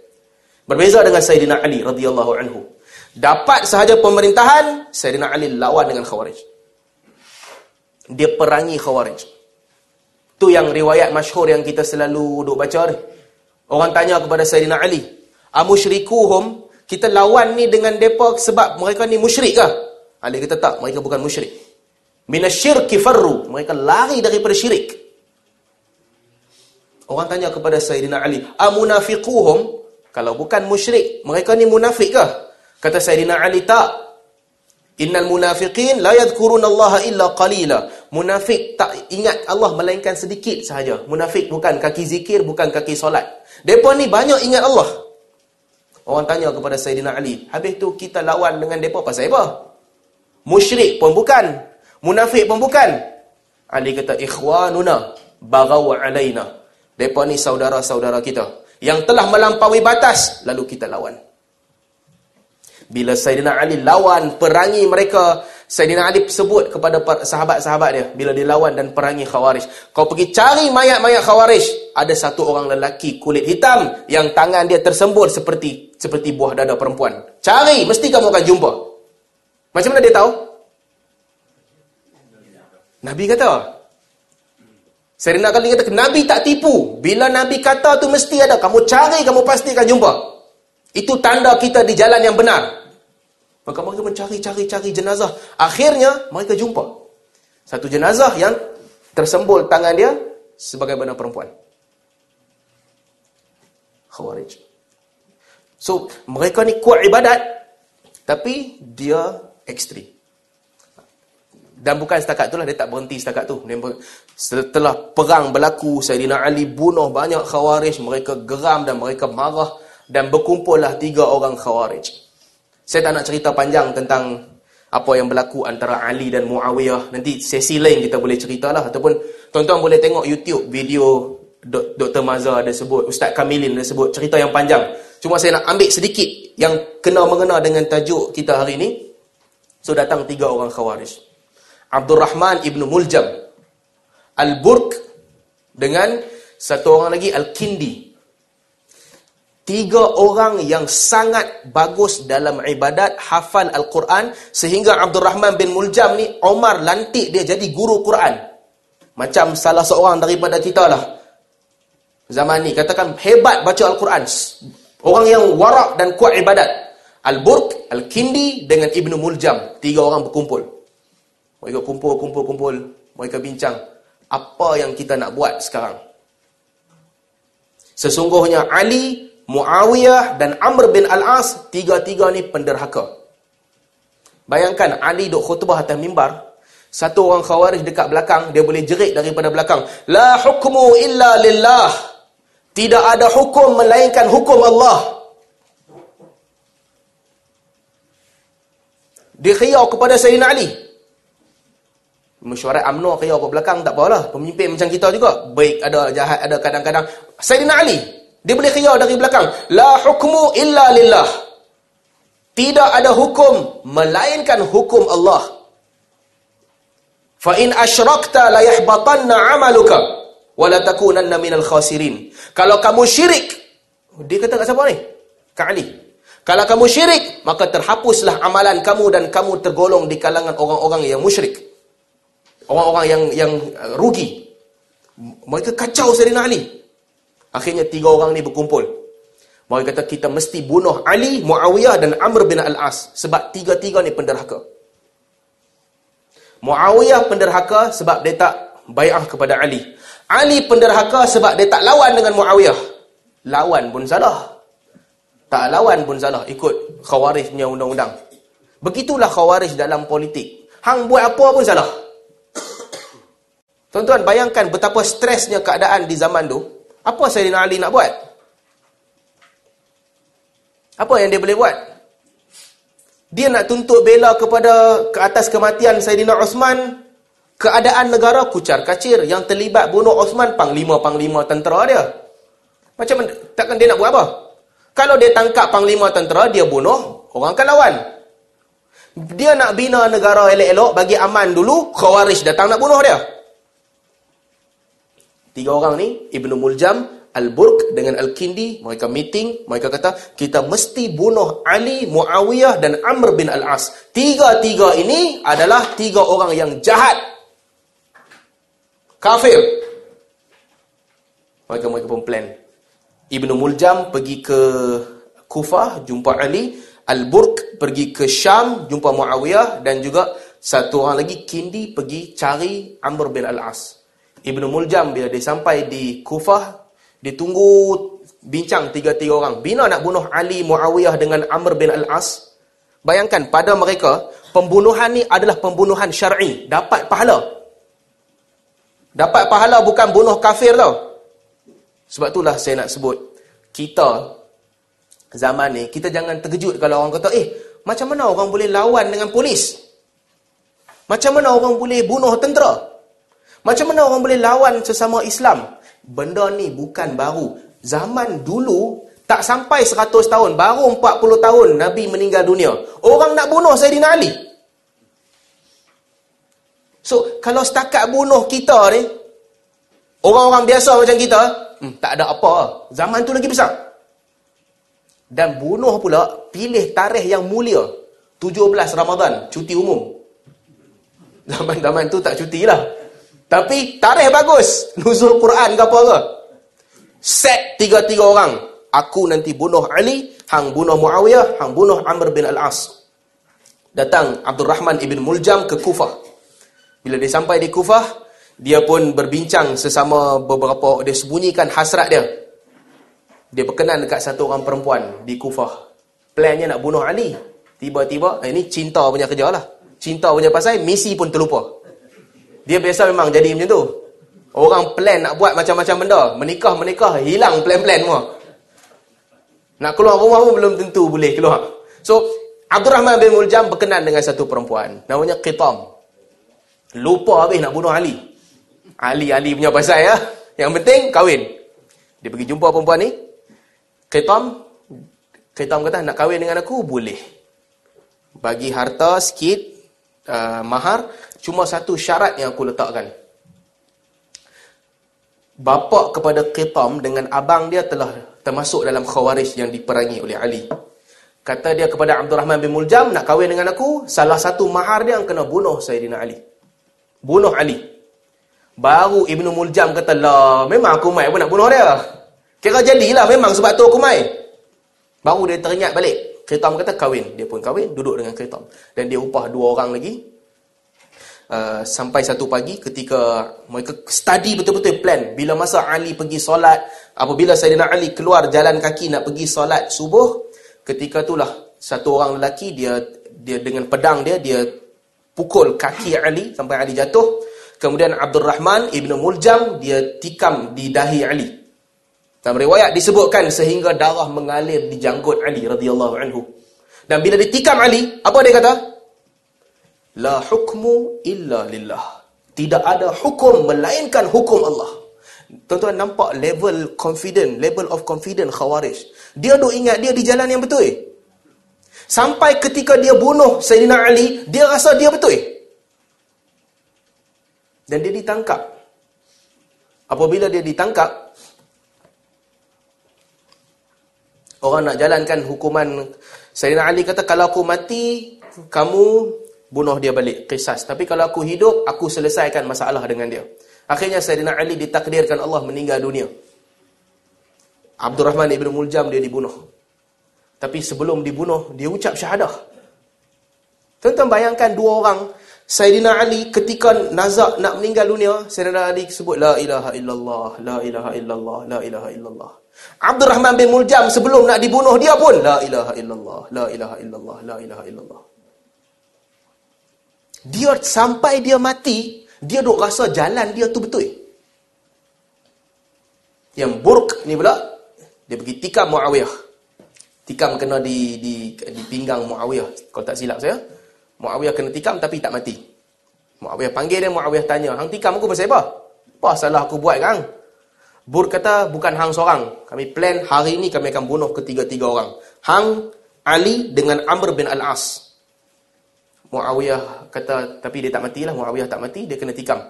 Berbeza dengan Sayyidina Ali radhiyallahu anhu. Dapat sahaja pemerintahan, Sayyidina Ali lawan dengan Khawarij. Dia perangi Khawarij. Tu yang riwayat masyhur yang kita selalu duk baca ni. Orang tanya kepada Sayyidina Ali, "Amusyrikuhum? Kita lawan ni dengan depa sebab mereka ni musyrik ke?" Ali kata, "Tak, mereka bukan musyrik. Minasyirki farru. Mereka lari daripada syirik." Orang tanya kepada Sayyidina Ali, "Amunafiquhum? Kalau bukan musyrik, mereka ni munafik ke?" Kata Sayyidina Ali tak. Innal munafiqin la yadhkuruna Allah illa qalila. Munafik tak ingat Allah melainkan sedikit sahaja. Munafik bukan kaki zikir, bukan kaki solat. Depa ni banyak ingat Allah. Orang tanya kepada Sayyidina Ali, habis tu kita lawan dengan depa pasal apa? Musyrik pun bukan, munafik pun bukan. Ali kata ikhwanuna bagaw alaina. Mereka ni saudara-saudara kita. Yang telah melampaui batas, lalu kita lawan. Bila Sayyidina Ali lawan, perangi mereka, Sayyidina Ali sebut kepada sahabat-sahabat dia, bila dia lawan dan perangi Khawarij. Kau pergi cari mayat-mayat Khawarij. Ada satu orang lelaki kulit hitam, yang tangan dia tersembur seperti seperti buah dada perempuan. Cari, mesti kamu akan jumpa. Macam mana dia tahu? Nabi kata, Serina kali kata, Nabi tak tipu. Bila Nabi kata tu mesti ada. Kamu cari, kamu pasti akan jumpa. Itu tanda kita di jalan yang benar. Maka mereka mencari-cari-cari jenazah. Akhirnya, mereka jumpa. Satu jenazah yang tersembul tangan dia sebagai benar perempuan. Khawarij. So, mereka ni kuat ibadat. Tapi, dia ekstrim. Dan bukan setakat itulah dia tak berhenti setakat tu. Setelah perang berlaku, Sayyidina Ali bunuh banyak khawarij. Mereka geram dan mereka marah. Dan berkumpullah tiga orang khawarij. Saya tak nak cerita panjang tentang apa yang berlaku antara Ali dan Muawiyah. Nanti sesi lain kita boleh ceritalah. Ataupun tuan-tuan boleh tengok YouTube video Dr. Mazhar ada sebut. Ustaz Kamilin ada sebut. Cerita yang panjang. Cuma saya nak ambil sedikit yang kena-mengena dengan tajuk kita hari ini. So datang tiga orang khawarij. Abdul Rahman ibnu Muljam Al-Burq dengan satu orang lagi Al-Kindi tiga orang yang sangat bagus dalam ibadat hafal Al-Quran sehingga Abdul Rahman bin Muljam ni Omar lantik dia jadi guru Quran macam salah seorang daripada kita lah zaman ni katakan hebat baca Al-Quran orang yang warak dan kuat ibadat Al-Burq, Al-Kindi dengan Ibnu Muljam tiga orang berkumpul mereka kumpul, kumpul, kumpul. Mereka bincang. Apa yang kita nak buat sekarang? Sesungguhnya Ali, Muawiyah dan Amr bin Al-As, tiga-tiga ni penderhaka. Bayangkan Ali duk khutbah atas mimbar. Satu orang khawarij dekat belakang, dia boleh jerit daripada belakang. La hukmu illa lillah. Tidak ada hukum melainkan hukum Allah. Dia khiyau kepada Sayyidina Ali mesyuarat UMNO kaya kat belakang tak apalah pemimpin macam kita juga baik ada jahat ada kadang-kadang Sayyidina Ali dia boleh kaya dari belakang. La hukmu illa lillah. Tidak ada hukum melainkan hukum Allah. Fa in asyrakta la yahbatanna 'amaluka wa la takunanna minal khasirin. Kalau kamu syirik dia kata kat siapa ni? Kat Ali. Kalau kamu syirik maka terhapuslah amalan kamu dan kamu tergolong di kalangan orang-orang yang musyrik. Orang-orang yang yang uh, rugi. Mereka kacau Sayyidina Ali. Akhirnya tiga orang ni berkumpul. Mereka kata kita mesti bunuh Ali, Muawiyah dan Amr bin Al-As. Sebab tiga-tiga ni penderhaka. Muawiyah penderhaka sebab dia tak bayar kepada Ali. Ali penderhaka sebab dia tak lawan dengan Muawiyah. Lawan pun salah. Tak lawan pun salah. Ikut khawarij punya undang-undang. Begitulah khawarij dalam politik. Hang buat apa pun salah. Tuan-tuan bayangkan betapa stresnya keadaan di zaman tu. Apa Sayyidina Ali nak buat? Apa yang dia boleh buat? Dia nak tuntut bela kepada ke atas kematian Sayyidina Osman. Keadaan negara kucar kacir. Yang terlibat bunuh Osman, panglima-panglima tentera dia. Macam takkan dia nak buat apa? Kalau dia tangkap panglima tentera, dia bunuh, orang akan lawan. Dia nak bina negara elok-elok, bagi aman dulu, khawarij datang nak bunuh dia. Tiga orang ni, Ibnu Muljam, Al-Burq dengan Al-Kindi, mereka meeting, mereka kata, kita mesti bunuh Ali, Muawiyah dan Amr bin Al-As. Tiga-tiga ini adalah tiga orang yang jahat. Kafir. Mereka mereka pun plan. Ibnu Muljam pergi ke Kufah, jumpa Ali. Al-Burq pergi ke Syam, jumpa Muawiyah. Dan juga satu orang lagi, Kindi, pergi cari Amr bin Al-As. Ibnu Muljam bila dia sampai di Kufah, dia tunggu bincang tiga-tiga orang. Bila nak bunuh Ali Muawiyah dengan Amr bin Al-As, bayangkan pada mereka, pembunuhan ni adalah pembunuhan syar'i, dapat pahala. Dapat pahala bukan bunuh kafir tau. Sebab itulah saya nak sebut, kita zaman ni, kita jangan terkejut kalau orang kata, eh, macam mana orang boleh lawan dengan polis? Macam mana orang boleh bunuh tentera? Macam mana orang boleh lawan sesama Islam? benda ni bukan baru. Zaman dulu tak sampai 100 tahun, baru 40 tahun Nabi meninggal dunia. Orang nak bunuh Sayyidina Ali. So, kalau setakat bunuh kita ni, orang-orang biasa macam kita, hmm, tak ada apa. Zaman tu lagi besar. Dan bunuh pula, pilih tarikh yang mulia. 17 Ramadan, cuti umum. Zaman-zaman tu tak cuti lah. Tapi tarikh bagus. Nuzul Quran ke apa ke. Set tiga-tiga orang. Aku nanti bunuh Ali, hang bunuh Muawiyah, hang bunuh Amr bin Al-As. Datang Abdul Rahman ibn Muljam ke Kufah. Bila dia sampai di Kufah, dia pun berbincang sesama beberapa, dia sembunyikan hasrat dia. Dia berkenan dekat satu orang perempuan di Kufah. Plannya nak bunuh Ali. Tiba-tiba, eh, ini cinta punya kerja lah. Cinta punya pasal, misi pun terlupa. Dia biasa memang jadi macam tu. Orang plan nak buat macam-macam benda. Menikah-menikah, hilang plan-plan semua. Nak keluar rumah pun belum tentu boleh keluar. So, Abdul Rahman bin Muljam berkenan dengan satu perempuan. Namanya Qitam. Lupa habis nak bunuh Ali. Ali-Ali punya pasal ya. Yang penting kahwin. Dia pergi jumpa perempuan ni. Ketam. Ketam kata nak kahwin dengan aku? Boleh. Bagi harta sikit. Uh, mahar. Cuma satu syarat yang aku letakkan. Bapa kepada Ketam dengan abang dia telah termasuk dalam khawarij yang diperangi oleh Ali. Kata dia kepada Abdul Rahman bin Muljam, nak kahwin dengan aku, salah satu mahar dia yang kena bunuh Sayyidina Ali bunuh Ali. Baru Ibnu Muljam kata, lah, memang aku mai pun nak bunuh dia. Kira jadilah memang sebab tu aku mai. Baru dia teringat balik. Kritam kata kahwin. Dia pun kahwin, duduk dengan Kritam. Dan dia upah dua orang lagi. Uh, sampai satu pagi ketika mereka study betul-betul plan. Bila masa Ali pergi solat, apabila Sayyidina Ali keluar jalan kaki nak pergi solat subuh, ketika itulah satu orang lelaki, dia dia dengan pedang dia, dia pukul kaki Ali sampai Ali jatuh. Kemudian Abdul Rahman Ibn Muljam dia tikam di dahi Ali. Dalam riwayat disebutkan sehingga darah mengalir di janggut Ali radhiyallahu anhu. Dan bila ditikam Ali, apa dia kata? La hukmu illa lillah. Tidak ada hukum melainkan hukum Allah. Tuan-tuan nampak level confident, level of confident khawarij. Dia duk ingat dia di jalan yang betul. Eh? Sampai ketika dia bunuh Sayyidina Ali, dia rasa dia betul. Dan dia ditangkap. Apabila dia ditangkap, orang nak jalankan hukuman Sayyidina Ali kata, kalau aku mati, kamu bunuh dia balik, kisas. Tapi kalau aku hidup, aku selesaikan masalah dengan dia. Akhirnya Sayyidina Ali ditakdirkan Allah meninggal dunia. Abdul Rahman ibn Muljam dia dibunuh. Tapi sebelum dibunuh, dia ucap syahadah. Tuan-tuan bayangkan dua orang. Sayyidina Ali ketika nazak nak meninggal dunia, Sayyidina Ali sebut La ilaha illallah, La ilaha illallah, La ilaha illallah. Abdul Rahman bin Muljam sebelum nak dibunuh dia pun La ilaha illallah, La ilaha illallah, La ilaha illallah. Dia sampai dia mati, dia duk rasa jalan dia tu betul. Yang buruk ni pula, dia pergi tikam Muawiyah. Tikam kena di di di pinggang Muawiyah. Kalau tak silap saya. Muawiyah kena tikam tapi tak mati. Muawiyah panggil dia Muawiyah tanya hang tikam aku pasal apa? Apa salah aku buat kan Bur kata bukan hang seorang kami plan hari ini kami akan bunuh ketiga-tiga orang hang Ali dengan Amr bin Al-As Muawiyah kata tapi dia tak matilah Muawiyah tak mati dia kena tikam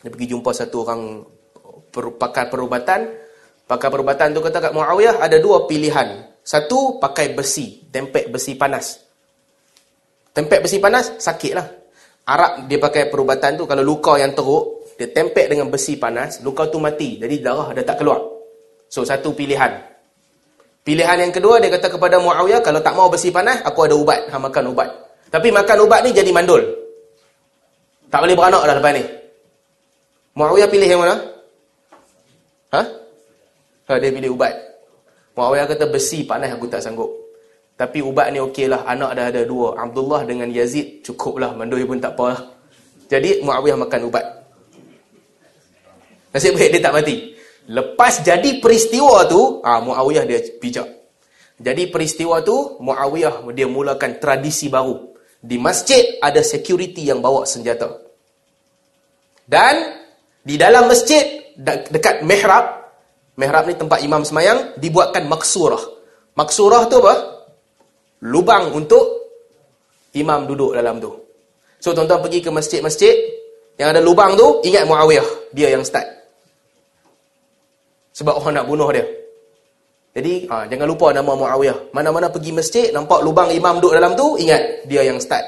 dia pergi jumpa satu orang pakar perubatan pakar perubatan tu kata kat Muawiyah ada dua pilihan satu, pakai besi. Tempek besi panas. Tempek besi panas, sakit lah. Arab dia pakai perubatan tu, kalau luka yang teruk, dia tempek dengan besi panas, luka tu mati. Jadi darah dah tak keluar. So, satu pilihan. Pilihan yang kedua, dia kata kepada Muawiyah, kalau tak mau besi panas, aku ada ubat. Ha, makan ubat. Tapi makan ubat ni jadi mandul. Tak boleh beranak dah lepas ni. Muawiyah pilih yang mana? Ha? Ha, dia pilih ubat. Muawiyah kata besi panas aku tak sanggup. Tapi ubat ni okey lah. Anak dah ada dua. Abdullah dengan Yazid cukup lah. Mandoi pun tak apa lah. Jadi Muawiyah makan ubat. Nasib baik dia tak mati. Lepas jadi peristiwa tu, ah Muawiyah dia bijak. Jadi peristiwa tu, Muawiyah dia mulakan tradisi baru. Di masjid ada security yang bawa senjata. Dan di dalam masjid dekat mihrab. Mihrab ni tempat imam semayang dibuatkan maksurah. Maksurah tu apa? Lubang untuk imam duduk dalam tu. So tuan-tuan pergi ke masjid-masjid yang ada lubang tu, ingat Muawiyah, dia yang start. Sebab orang nak bunuh dia. Jadi, ha, jangan lupa nama Muawiyah. Mana-mana pergi masjid, nampak lubang imam duduk dalam tu, ingat, dia yang start.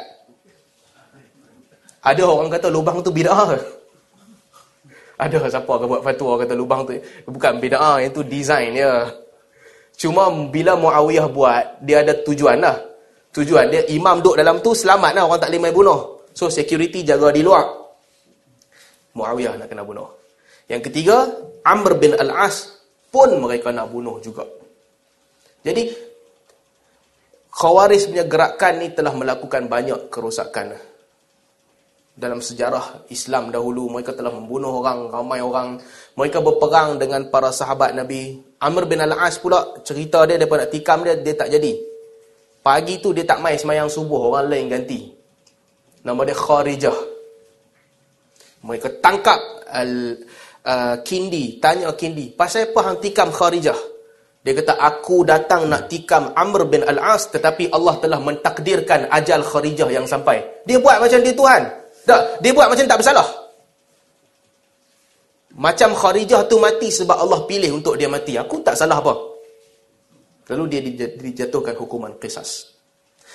Ada orang kata lubang tu bid'ah. Ada siapa akan buat fatwa kata lubang tu bukan bid'ah, itu design dia. Cuma bila Muawiyah buat, dia ada tujuan lah. Tujuan dia imam duduk dalam tu selamat lah orang tak boleh main bunuh. So security jaga di luar. Muawiyah nak kena bunuh. Yang ketiga, Amr bin Al-As pun mereka nak bunuh juga. Jadi, Khawaris punya gerakan ni telah melakukan banyak kerosakan. Dalam sejarah Islam dahulu, mereka telah membunuh orang, ramai orang. Mereka berperang dengan para sahabat Nabi. Amr bin Al-As pula, cerita dia daripada tikam dia, dia tak jadi. Pagi tu dia tak mai semayang subuh, orang lain ganti. Nama dia Kharijah. Mereka tangkap al uh, Kindi, tanya Kindi, pasal apa hang tikam Kharijah? Dia kata, aku datang nak tikam Amr bin Al-As, tetapi Allah telah mentakdirkan ajal Kharijah yang sampai. Dia buat macam dia Tuhan. Tak, dia buat macam tak bersalah. Macam Kharijah tu mati sebab Allah pilih untuk dia mati. Aku tak salah apa. Lalu dia dijatuhkan hukuman qisas.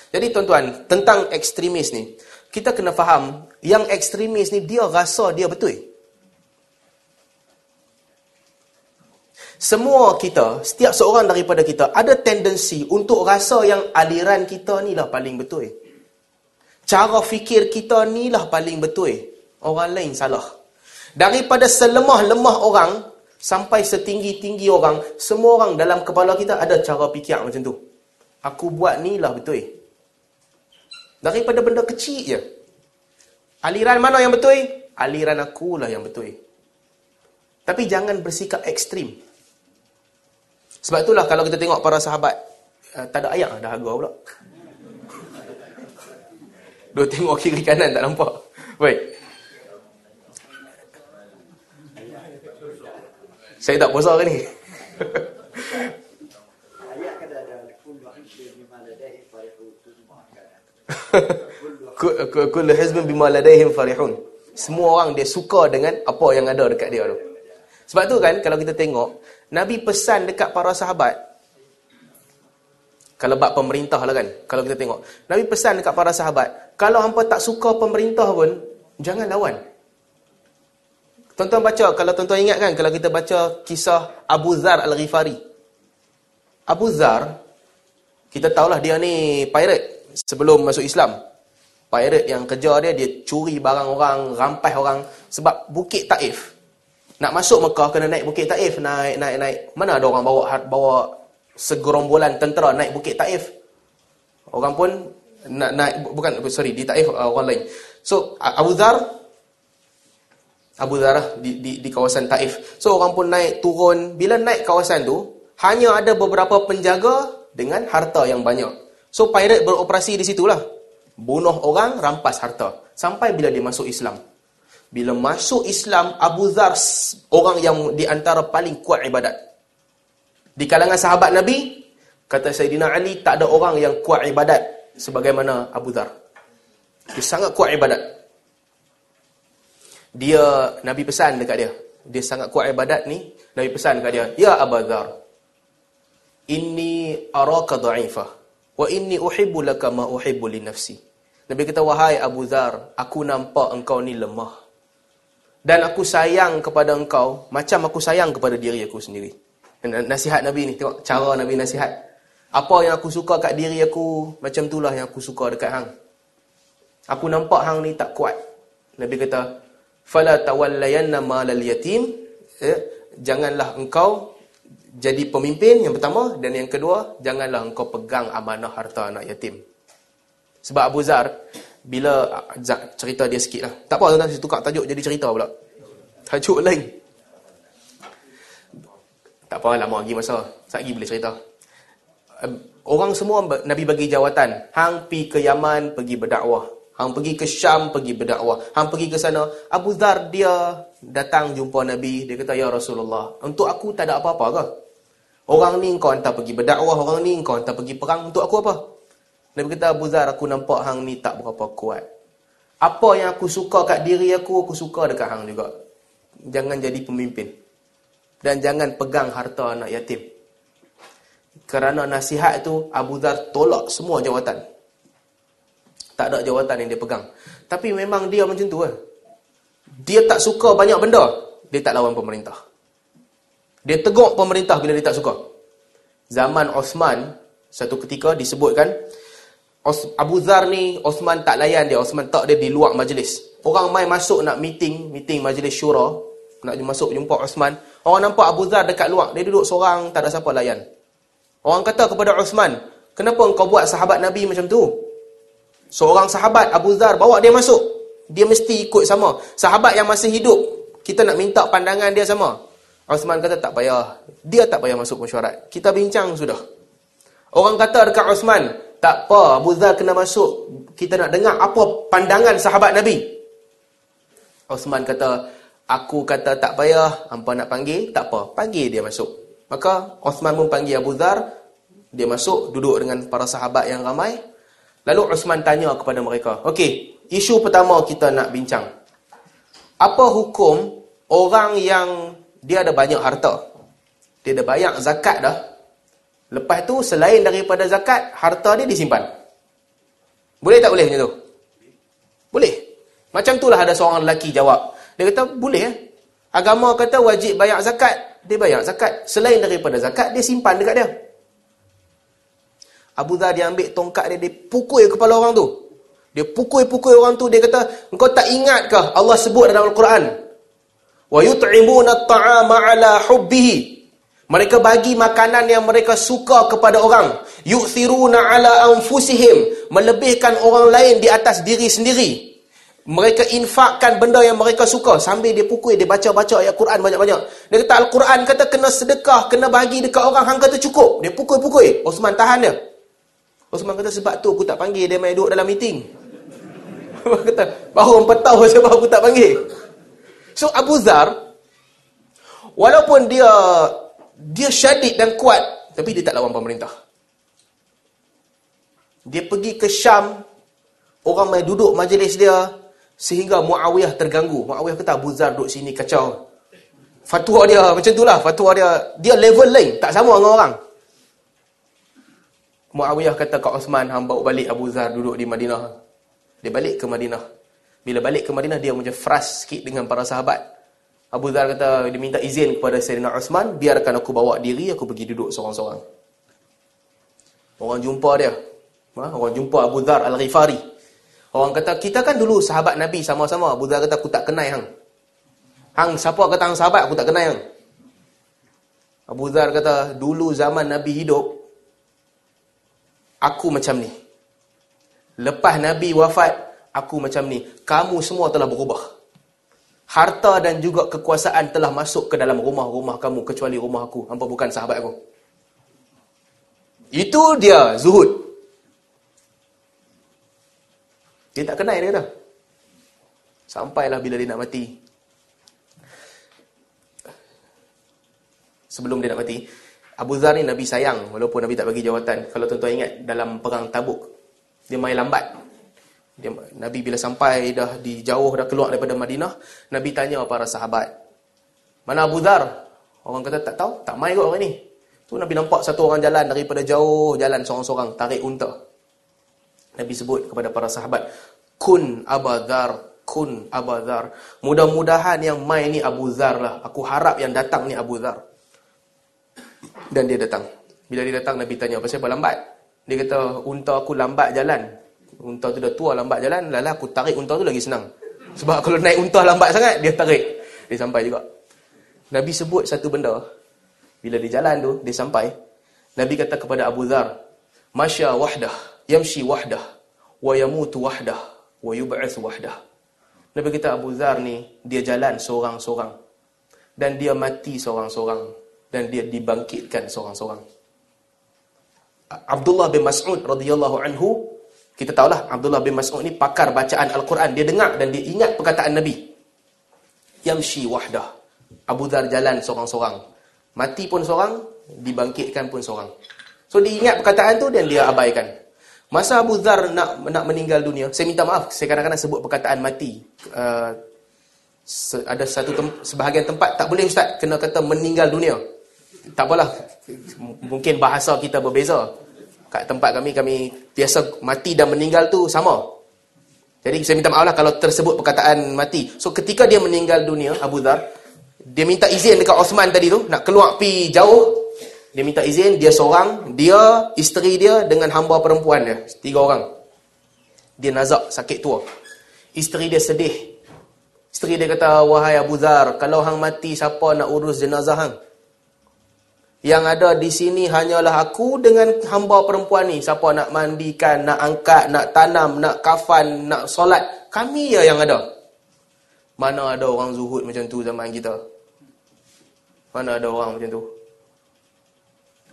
Jadi tuan-tuan, tentang ekstremis ni, kita kena faham, yang ekstremis ni dia rasa dia betul. Semua kita, setiap seorang daripada kita ada tendensi untuk rasa yang aliran kita ni lah paling betul. Cara fikir kita ni lah paling betul. Orang lain salah. Daripada selemah-lemah orang sampai setinggi-tinggi orang, semua orang dalam kepala kita ada cara fikir macam tu. Aku buat ni lah betul. Daripada benda kecil je. Aliran mana yang betul? Aliran akulah yang betul. Tapi jangan bersikap ekstrim. Sebab itulah kalau kita tengok para sahabat uh, tak ada ayat dah harga pula. Dua tengok kiri kanan tak nampak. Baik. Saya tak puasa ke ni? Kullu hizbin bima ladaihim farihun. Semua orang dia suka dengan apa yang ada dekat dia tu. Sebab tu kan kalau kita tengok Nabi pesan dekat para sahabat. Kalau bab pemerintah lah kan kalau kita tengok. Nabi pesan dekat para sahabat kalau hampa tak suka pemerintah pun jangan lawan. Tuan-tuan baca kalau tuan-tuan ingat kan kalau kita baca kisah Abu Zar Al-Ghifari. Abu Zar kita tahulah dia ni pirate sebelum masuk Islam. Pirate yang kerja dia dia curi barang orang rampas orang sebab bukit Taif nak masuk Mekah kena naik Bukit Taif, naik naik naik. Mana ada orang bawa bawa segerombolan tentera naik Bukit Taif? Orang pun nak naik bukan sorry di Taif uh, orang lain. So Abu Dhar Abu Dhar lah, di, di di kawasan Taif. So orang pun naik turun bila naik kawasan tu hanya ada beberapa penjaga dengan harta yang banyak. So pirate beroperasi di situlah. Bunuh orang, rampas harta. Sampai bila dia masuk Islam. Bila masuk Islam, Abu Dhar orang yang di antara paling kuat ibadat. Di kalangan sahabat Nabi, kata Sayyidina Ali, tak ada orang yang kuat ibadat sebagaimana Abu Dhar. Dia sangat kuat ibadat. Dia, Nabi pesan dekat dia. Dia sangat kuat ibadat ni. Nabi pesan dekat dia, Ya Abu Dhar, Inni araka da'ifah. Wa inni uhibbu laka ma uhibbu li nafsi. Nabi kata, Wahai Abu Dhar, aku nampak engkau ni lemah. Dan aku sayang kepada engkau macam aku sayang kepada diri aku sendiri. Nasihat Nabi ni, tengok cara Nabi nasihat. Apa yang aku suka kat diri aku, macam itulah yang aku suka dekat hang. Aku nampak hang ni tak kuat. Nabi kata, "Fala tawallayanna malal yatim." Eh, janganlah engkau jadi pemimpin yang pertama dan yang kedua, janganlah engkau pegang amanah harta anak yatim. Sebab Abu Zar bila cerita dia sikit lah. Tak apa tuan-tuan, saya tukar tajuk jadi cerita pula. Tajuk lain. Tak apa, lama lagi masa. Lagi boleh cerita. Orang semua Nabi bagi jawatan. Hang pi ke Yaman pergi berdakwah. Hang pergi ke Syam, pergi berdakwah. Hang pergi ke sana. Abu Dhar, dia datang jumpa Nabi. Dia kata, Ya Rasulullah, untuk aku tak ada apa-apa ke? Orang ni kau hantar pergi berdakwah. Orang ni kau hantar pergi perang. Untuk aku apa? Nabi kata, Abu Dhar, aku nampak hang ni tak berapa kuat. Apa yang aku suka kat diri aku, aku suka dekat hang juga. Jangan jadi pemimpin. Dan jangan pegang harta anak yatim. Kerana nasihat itu, Abu Dhar tolak semua jawatan. Tak ada jawatan yang dia pegang. Tapi memang dia macam tu kan. Dia tak suka banyak benda. Dia tak lawan pemerintah. Dia tegur pemerintah bila dia tak suka. Zaman Osman, satu ketika disebutkan, Abu Zar ni Osman tak layan dia Osman tak dia di luar majlis. Orang mai masuk nak meeting meeting majlis syura nak masuk jumpa Osman. Orang nampak Abu Zar dekat luar dia duduk seorang tak ada siapa layan. Orang kata kepada Osman kenapa engkau buat sahabat Nabi macam tu? Seorang sahabat Abu Zar bawa dia masuk. Dia mesti ikut sama. Sahabat yang masih hidup kita nak minta pandangan dia sama. Osman kata tak payah. Dia tak payah masuk mesyuarat. Kita bincang sudah. Orang kata dekat Osman tak apa, Abu Dhar kena masuk. Kita nak dengar apa pandangan sahabat Nabi. Osman kata, aku kata tak payah, hampa nak panggil, tak apa, panggil dia masuk. Maka Osman pun panggil Abu Dhar, dia masuk, duduk dengan para sahabat yang ramai. Lalu Osman tanya kepada mereka, okey, isu pertama kita nak bincang. Apa hukum orang yang dia ada banyak harta? Dia ada banyak zakat dah, Lepas tu selain daripada zakat, harta dia disimpan. Boleh tak boleh macam tu? Boleh. Macam itulah ada seorang lelaki jawab. Dia kata, boleh eh. Agama kata wajib bayar zakat. Dia bayar zakat. Selain daripada zakat, dia simpan dekat dia. Abu Dhar dia ambil tongkat dia, dia pukul kepala orang tu. Dia pukul-pukul orang tu, dia kata, engkau tak ingatkah Allah sebut dalam Al-Quran? وَيُطْعِمُونَ الطَّعَامَ عَلَى حُبِّهِ mereka bagi makanan yang mereka suka kepada orang. Yu'thiruna ala anfusihim. Melebihkan orang lain di atas diri sendiri. Mereka infakkan benda yang mereka suka. Sambil dia pukul, dia baca-baca ayat Quran banyak-banyak. Dia kata Al-Quran kata kena sedekah, kena bagi dekat orang. Hang kata cukup. Dia pukul-pukul. Osman tahan dia. Osman kata sebab tu aku tak panggil dia main duduk dalam meeting. kata, baru empat tahun sebab aku tak panggil. So Abu Zar, walaupun dia dia syadid dan kuat tapi dia tak lawan pemerintah. Dia pergi ke Syam orang mai duduk majlis dia sehingga Muawiyah terganggu. Muawiyah kata Abu Zar duduk sini kacau. Fatwa dia macam itulah fatwa dia. Dia level lain tak sama dengan orang. Muawiyah kata kat Osman hamba balik Abu Zar duduk di Madinah. Dia balik ke Madinah. Bila balik ke Madinah dia macam fras sikit dengan para sahabat Abu Dhar kata dia minta izin kepada Sayyidina Uthman biarkan aku bawa diri aku pergi duduk seorang-seorang. Orang jumpa dia. Ha? orang jumpa Abu Dhar Al-Ghifari. Orang kata kita kan dulu sahabat Nabi sama-sama. Abu Dhar kata aku tak kenal hang. Hang siapa? Kata hang sahabat aku tak kenal hang. Abu Dhar kata dulu zaman Nabi hidup aku macam ni. Lepas Nabi wafat aku macam ni. Kamu semua telah berubah harta dan juga kekuasaan telah masuk ke dalam rumah-rumah kamu kecuali rumah aku. Hampa bukan sahabat aku. Itu dia zuhud. Dia tak kenal dia kata sampailah bila dia nak mati. Sebelum dia nak mati Abu Zar ni Nabi sayang walaupun Nabi tak bagi jawatan. Kalau tuan-tuan ingat dalam perang tabuk dia main lambat dia, Nabi bila sampai dah di jauh dah keluar daripada Madinah, Nabi tanya para sahabat, "Mana Abu Dhar?" Orang kata tak tahu, tak mai kot orang ni. Tu Nabi nampak satu orang jalan daripada jauh, jalan seorang-seorang tarik unta. Nabi sebut kepada para sahabat, "Kun Abu Dhar, kun Abu Dhar." Mudah-mudahan yang mai ni Abu Dhar lah. Aku harap yang datang ni Abu Dhar. Dan dia datang. Bila dia datang Nabi tanya, "Pasal apa lambat?" Dia kata, "Unta aku lambat jalan." Unta tu dah tua lambat jalan, lala aku tarik unta tu lagi senang. Sebab kalau naik unta lambat sangat, dia tarik. Dia sampai juga. Nabi sebut satu benda. Bila dia jalan tu, dia sampai. Nabi kata kepada Abu Dhar, Masya wahdah, yamshi wahdah, wa yamutu wahdah, wa yub'ath wahdah. Nabi kata Abu Dhar ni, dia jalan seorang-seorang. Dan dia mati seorang-seorang. Dan dia dibangkitkan seorang-seorang. Abdullah bin Mas'ud radhiyallahu anhu Kita tahulah Abdullah bin Mas'ud ni pakar bacaan Al-Quran. Dia dengar dan dia ingat perkataan Nabi. Yamshi wahdah. Abu Dhar jalan seorang-seorang. Mati pun seorang, dibangkitkan pun seorang. So dia ingat perkataan tu dan dia abaikan. Masa Abu Dhar nak nak meninggal dunia, saya minta maaf, saya kadang-kadang sebut perkataan mati. Uh, ada satu tem sebahagian tempat tak boleh ustaz kena kata meninggal dunia. Tak apalah. Mungkin bahasa kita berbeza. Kat tempat kami kami biasa mati dan meninggal tu sama. Jadi saya minta maaf lah kalau tersebut perkataan mati. So ketika dia meninggal dunia Abu Dhar dia minta izin dekat Osman tadi tu nak keluar pi jauh. Dia minta izin dia seorang, dia, isteri dia dengan hamba perempuan dia, tiga orang. Dia nazak sakit tua. Isteri dia sedih. Isteri dia kata, "Wahai Abu Dhar, kalau hang mati siapa nak urus jenazah hang?" Yang ada di sini hanyalah aku dengan hamba perempuan ni. Siapa nak mandikan, nak angkat, nak tanam, nak kafan, nak solat. Kami ya yang ada. Mana ada orang zuhud macam tu zaman kita? Mana ada orang macam tu?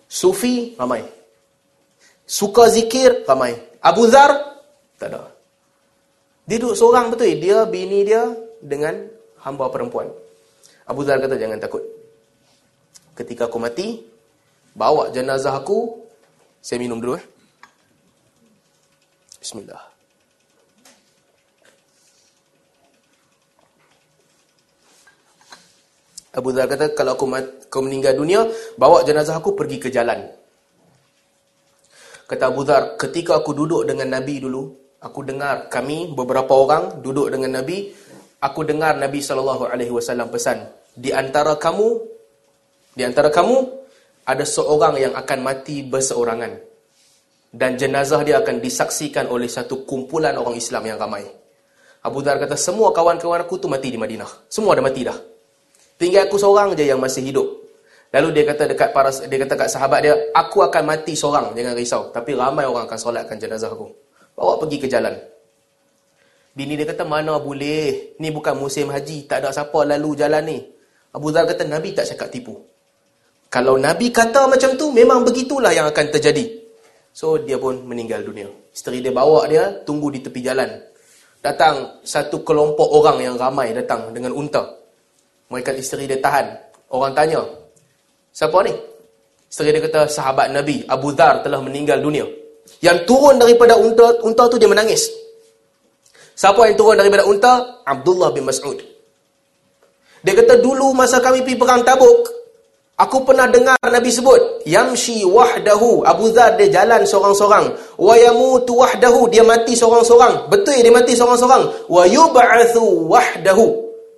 Sufi, ramai. Suka zikir, ramai. Abu Zar, tak ada. Dia duduk seorang betul. Dia, bini dia dengan hamba perempuan. Abu Zar kata, jangan takut ketika aku mati bawa jenazah aku saya minum dulu eh. Bismillah. Abu Dhar kata kalau aku, aku meninggal dunia bawa jenazah aku pergi ke jalan. Kata Abu Dhar ketika aku duduk dengan Nabi dulu aku dengar kami beberapa orang duduk dengan Nabi aku dengar Nabi SAW pesan di antara kamu di antara kamu, ada seorang yang akan mati berseorangan. Dan jenazah dia akan disaksikan oleh satu kumpulan orang Islam yang ramai. Abu Dhar kata, semua kawan-kawan aku tu mati di Madinah. Semua dah mati dah. Tinggal aku seorang je yang masih hidup. Lalu dia kata dekat para dia kata kat sahabat dia, aku akan mati seorang, jangan risau. Tapi ramai orang akan solatkan jenazah aku. Bawa pergi ke jalan. Bini dia kata, mana boleh? Ni bukan musim haji, tak ada siapa lalu jalan ni. Abu Dhar kata, Nabi tak cakap tipu. Kalau Nabi kata macam tu, memang begitulah yang akan terjadi. So, dia pun meninggal dunia. Isteri dia bawa dia, tunggu di tepi jalan. Datang satu kelompok orang yang ramai datang dengan unta. Mereka isteri dia tahan. Orang tanya, siapa ni? Isteri dia kata, sahabat Nabi, Abu Dhar telah meninggal dunia. Yang turun daripada unta, unta tu dia menangis. Siapa yang turun daripada unta? Abdullah bin Mas'ud. Dia kata, dulu masa kami pergi perang tabuk, Aku pernah dengar Nabi sebut, yamshi wahdahu. Abu Dhar dia jalan seorang-seorang. Wa yamutu wahdahu, dia mati seorang-seorang. Betul dia mati seorang-seorang. Wa yub'athu wahdahu.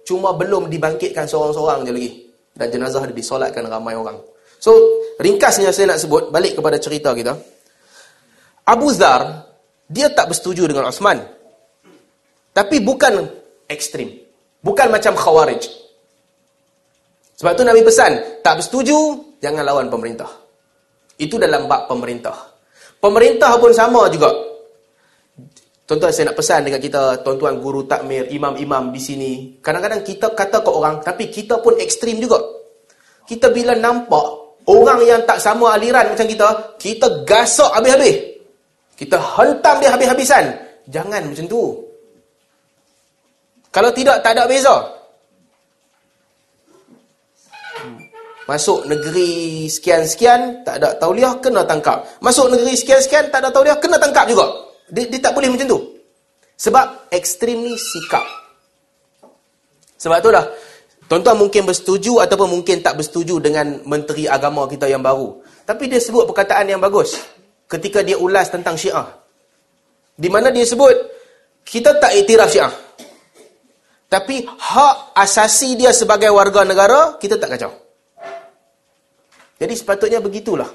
Cuma belum dibangkitkan seorang-seorang je lagi. Dan jenazah dia disolatkan ramai orang. So, ringkasnya saya nak sebut, balik kepada cerita kita. Abu Dhar, dia tak bersetuju dengan Osman. Tapi bukan ekstrim. Bukan macam Khawarij. Sebab tu Nabi pesan, tak bersetuju, jangan lawan pemerintah. Itu dalam bab pemerintah. Pemerintah pun sama juga. Tuan-tuan saya nak pesan dengan kita, tuan-tuan guru takmir, imam-imam di sini. Kadang-kadang kita kata ke orang, tapi kita pun ekstrim juga. Kita bila nampak orang yang tak sama aliran macam kita, kita gasak habis-habis. Kita hentam dia habis-habisan. Jangan macam tu. Kalau tidak, tak ada beza. Masuk negeri sekian-sekian, tak ada tauliah, kena tangkap. Masuk negeri sekian-sekian, tak ada tauliah, kena tangkap juga. Dia, dia tak boleh macam tu. Sebab ekstrim ni sikap. Sebab tu dah, tuan-tuan mungkin bersetuju ataupun mungkin tak bersetuju dengan menteri agama kita yang baru. Tapi dia sebut perkataan yang bagus. Ketika dia ulas tentang syiah. Di mana dia sebut, kita tak iktiraf syiah. Tapi hak asasi dia sebagai warga negara, kita tak kacau. Jadi sepatutnya begitulah.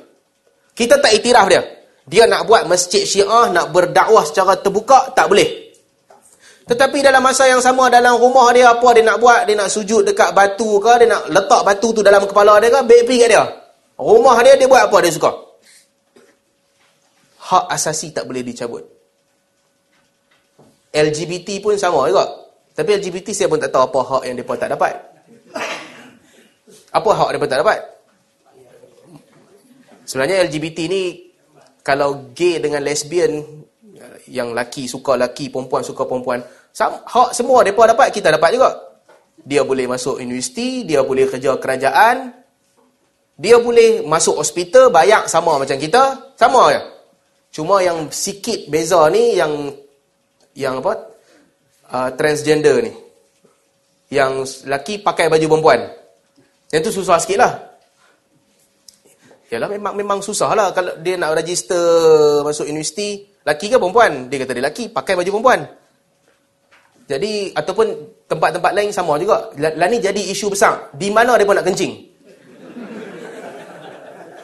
Kita tak iktiraf dia. Dia nak buat masjid syiah, nak berdakwah secara terbuka, tak boleh. Tetapi dalam masa yang sama, dalam rumah dia, apa dia nak buat? Dia nak sujud dekat batu ke? Dia nak letak batu tu dalam kepala dia ke? Baik pergi kat dia. Rumah dia, dia buat apa dia suka. Hak asasi tak boleh dicabut. LGBT pun sama juga. Tapi LGBT saya pun tak tahu apa hak yang mereka tak dapat. Apa hak mereka tak dapat? Sebenarnya LGBT ni kalau gay dengan lesbian yang laki suka laki, perempuan suka perempuan. Hak semua mereka dapat, kita dapat juga. Dia boleh masuk universiti, dia boleh kerja kerajaan, dia boleh masuk hospital, bayar sama macam kita, sama je. Cuma yang sikit beza ni, yang yang apa, uh, transgender ni. Yang laki pakai baju perempuan. Yang tu susah sikit lah. Yalah memang memang susah lah kalau dia nak register masuk universiti. Laki ke perempuan? Dia kata dia laki, pakai baju perempuan. Jadi, ataupun tempat-tempat lain sama juga. Lah ni jadi isu besar. Di mana dia pun nak kencing?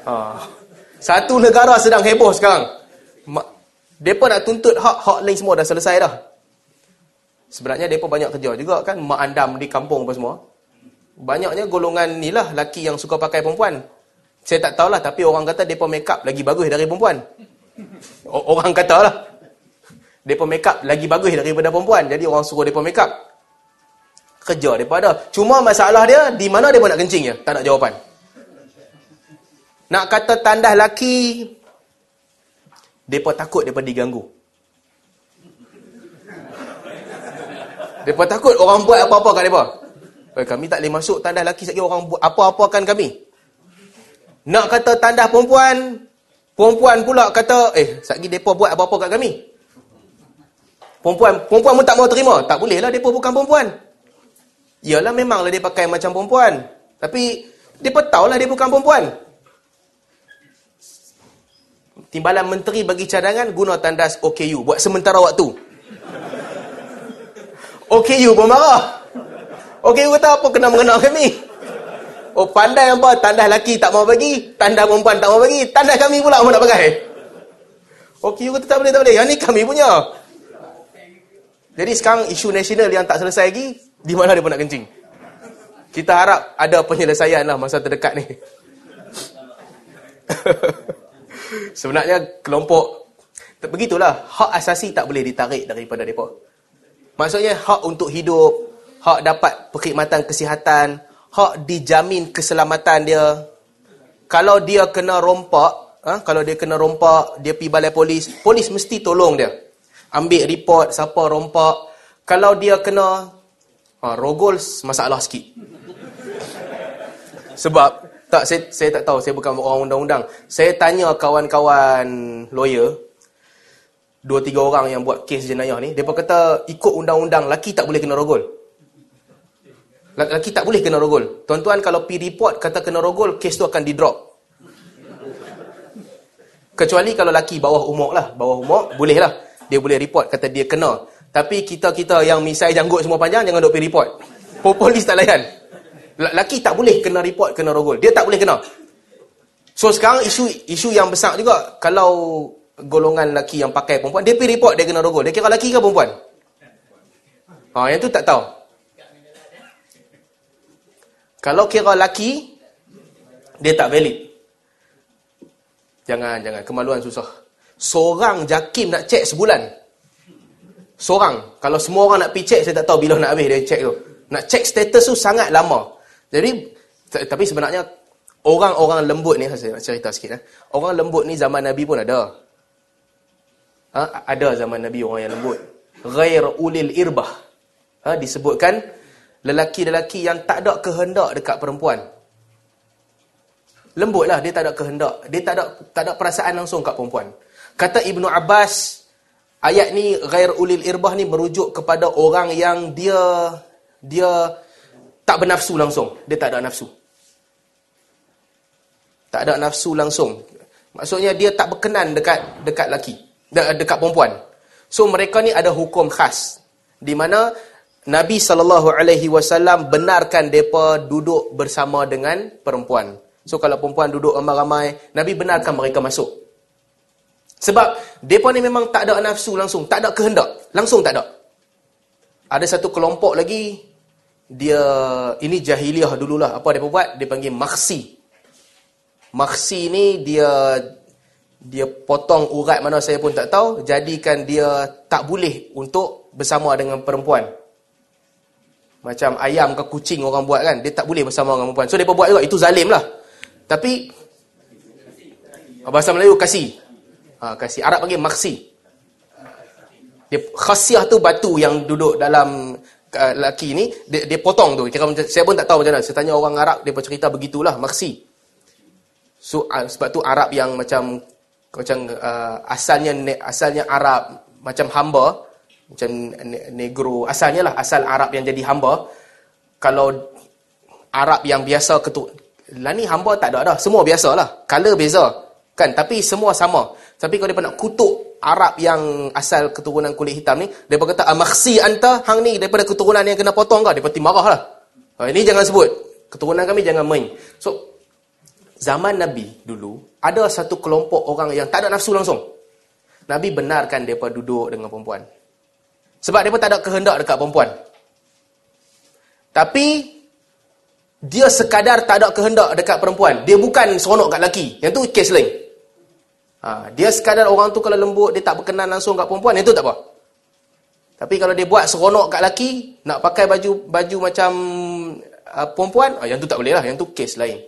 Ha. Satu negara sedang heboh sekarang. Mereka nak tuntut hak-hak lain semua dah selesai dah. Sebenarnya mereka banyak kerja juga kan. Mak andam di kampung apa semua. Banyaknya golongan ni lah laki yang suka pakai perempuan. Saya tak tahulah tapi orang kata depa make up lagi bagus dari perempuan. Orang katalah. Depa make up lagi bagus daripada perempuan. Jadi orang suruh depa make up. Kerja depa ada. Cuma masalah dia di mana depa nak kencing ya? Tak ada jawapan. Nak kata tandas laki depa takut depa diganggu. Depa takut orang buat apa-apa kat depa. Kami tak boleh masuk tandas laki sekali orang buat apa-apakan kami. Nak kata tandas perempuan, perempuan pula kata, eh, satgi depa buat apa-apa kat kami. Perempuan, perempuan pun tak mau terima. Tak bolehlah depa bukan perempuan. Yalah memanglah dia pakai macam perempuan. Tapi depa tahulah dia bukan perempuan. Timbalan menteri bagi cadangan guna tandas OKU buat sementara waktu. OKU pun marah. OKU kata apa kena mengenal kami. Oh pandai apa? Tandas laki tak mau bagi, tandas perempuan tak mau bagi, tandas kami pula mau nak pakai. Okey, kata tak boleh, tak boleh. Yang ni kami punya. Jadi sekarang isu nasional yang tak selesai lagi, di mana dia pun nak kencing? Kita harap ada penyelesaian lah masa terdekat ni. Sebenarnya kelompok, begitulah, hak asasi tak boleh ditarik daripada mereka. Maksudnya hak untuk hidup, hak dapat perkhidmatan kesihatan, hak dijamin keselamatan dia. Kalau dia kena rompak, ha? kalau dia kena rompak, dia pergi balai polis, polis mesti tolong dia. Ambil report siapa rompak. Kalau dia kena ha, rogol, masalah sikit. Sebab, tak saya, saya tak tahu, saya bukan orang undang-undang. Saya tanya kawan-kawan lawyer, dua tiga orang yang buat kes jenayah ni, mereka kata ikut undang-undang, laki tak boleh kena rogol. Lelaki tak boleh kena rogol. Tuan-tuan kalau pi report kata kena rogol, kes tu akan di drop. Kecuali kalau lelaki bawah umur lah. Bawah umur, boleh lah. Dia boleh report kata dia kena. Tapi kita-kita yang misai janggut semua panjang, jangan duk pi report. Polis tak layan. Lelaki tak boleh kena report, kena rogol. Dia tak boleh kena. So sekarang isu isu yang besar juga. Kalau golongan lelaki yang pakai perempuan, dia pi report dia kena rogol. Dia kira lelaki ke perempuan? Ha, yang tu tak tahu. Kalau kira laki, dia tak valid. Jangan, jangan. Kemaluan susah. Seorang jakim nak cek sebulan. Seorang. Kalau semua orang nak pergi cek, saya tak tahu bila nak habis dia cek tu. Nak cek status tu sangat lama. Jadi, tapi sebenarnya, orang-orang lembut ni, saya nak cerita sikit. Eh. Orang lembut ni zaman Nabi pun ada. Ha? Ada zaman Nabi orang yang lembut. Ghair ulil irbah. Ha? Disebutkan, lelaki-lelaki yang tak ada kehendak dekat perempuan. Lembutlah dia tak ada kehendak. Dia tak ada tak ada perasaan langsung kat perempuan. Kata Ibnu Abbas, ayat ni ghair ulil irbah ni merujuk kepada orang yang dia dia tak bernafsu langsung. Dia tak ada nafsu. Tak ada nafsu langsung. Maksudnya dia tak berkenan dekat dekat lelaki, dekat perempuan. So mereka ni ada hukum khas di mana Nabi SAW benarkan mereka duduk bersama dengan perempuan. So kalau perempuan duduk ramai-ramai, Nabi benarkan mereka masuk. Sebab mereka ni memang tak ada nafsu langsung, tak ada kehendak. Langsung tak ada. Ada satu kelompok lagi, dia ini jahiliah dululah. Apa dia buat? Dia panggil maksi. Maksi ni dia dia potong urat mana saya pun tak tahu, jadikan dia tak boleh untuk bersama dengan perempuan. Macam ayam ke kucing orang buat kan. Dia tak boleh bersama dengan perempuan. So, mereka buat juga. Itu zalim lah. Tapi, bahasa Melayu, kasih. Ha, kasih. Arab panggil maksi. Dia khasiah tu batu yang duduk dalam uh, laki ni dia, dia potong tu. Kira saya pun tak tahu macam mana. Saya tanya orang Arab dia cerita begitulah maksi. So uh, sebab tu Arab yang macam macam uh, asalnya asalnya Arab macam hamba macam negro. Asalnya lah asal Arab yang jadi hamba. Kalau Arab yang biasa ketuk lah ni hamba tak ada dah. Semua biasa lah. Color beza. Kan? Tapi semua sama. Tapi kalau dia nak kutuk Arab yang asal keturunan kulit hitam ni depa kata amakhsi anta hang ni. Daripada keturunan yang kena potong kau depa marah lah. Ha, ini jangan sebut. Keturunan kami jangan main. So zaman nabi dulu ada satu kelompok orang yang tak ada nafsu langsung. Nabi benarkan depa duduk dengan perempuan sebab depa tak ada kehendak dekat perempuan tapi dia sekadar tak ada kehendak dekat perempuan. Dia bukan seronok kat lelaki. Yang tu kes lain. Ha, dia sekadar orang tu kalau lembut, dia tak berkenan langsung kat perempuan, itu tak apa. Tapi kalau dia buat seronok kat lelaki, nak pakai baju baju macam uh, perempuan, oh, yang tu tak boleh lah. Yang tu kes lain.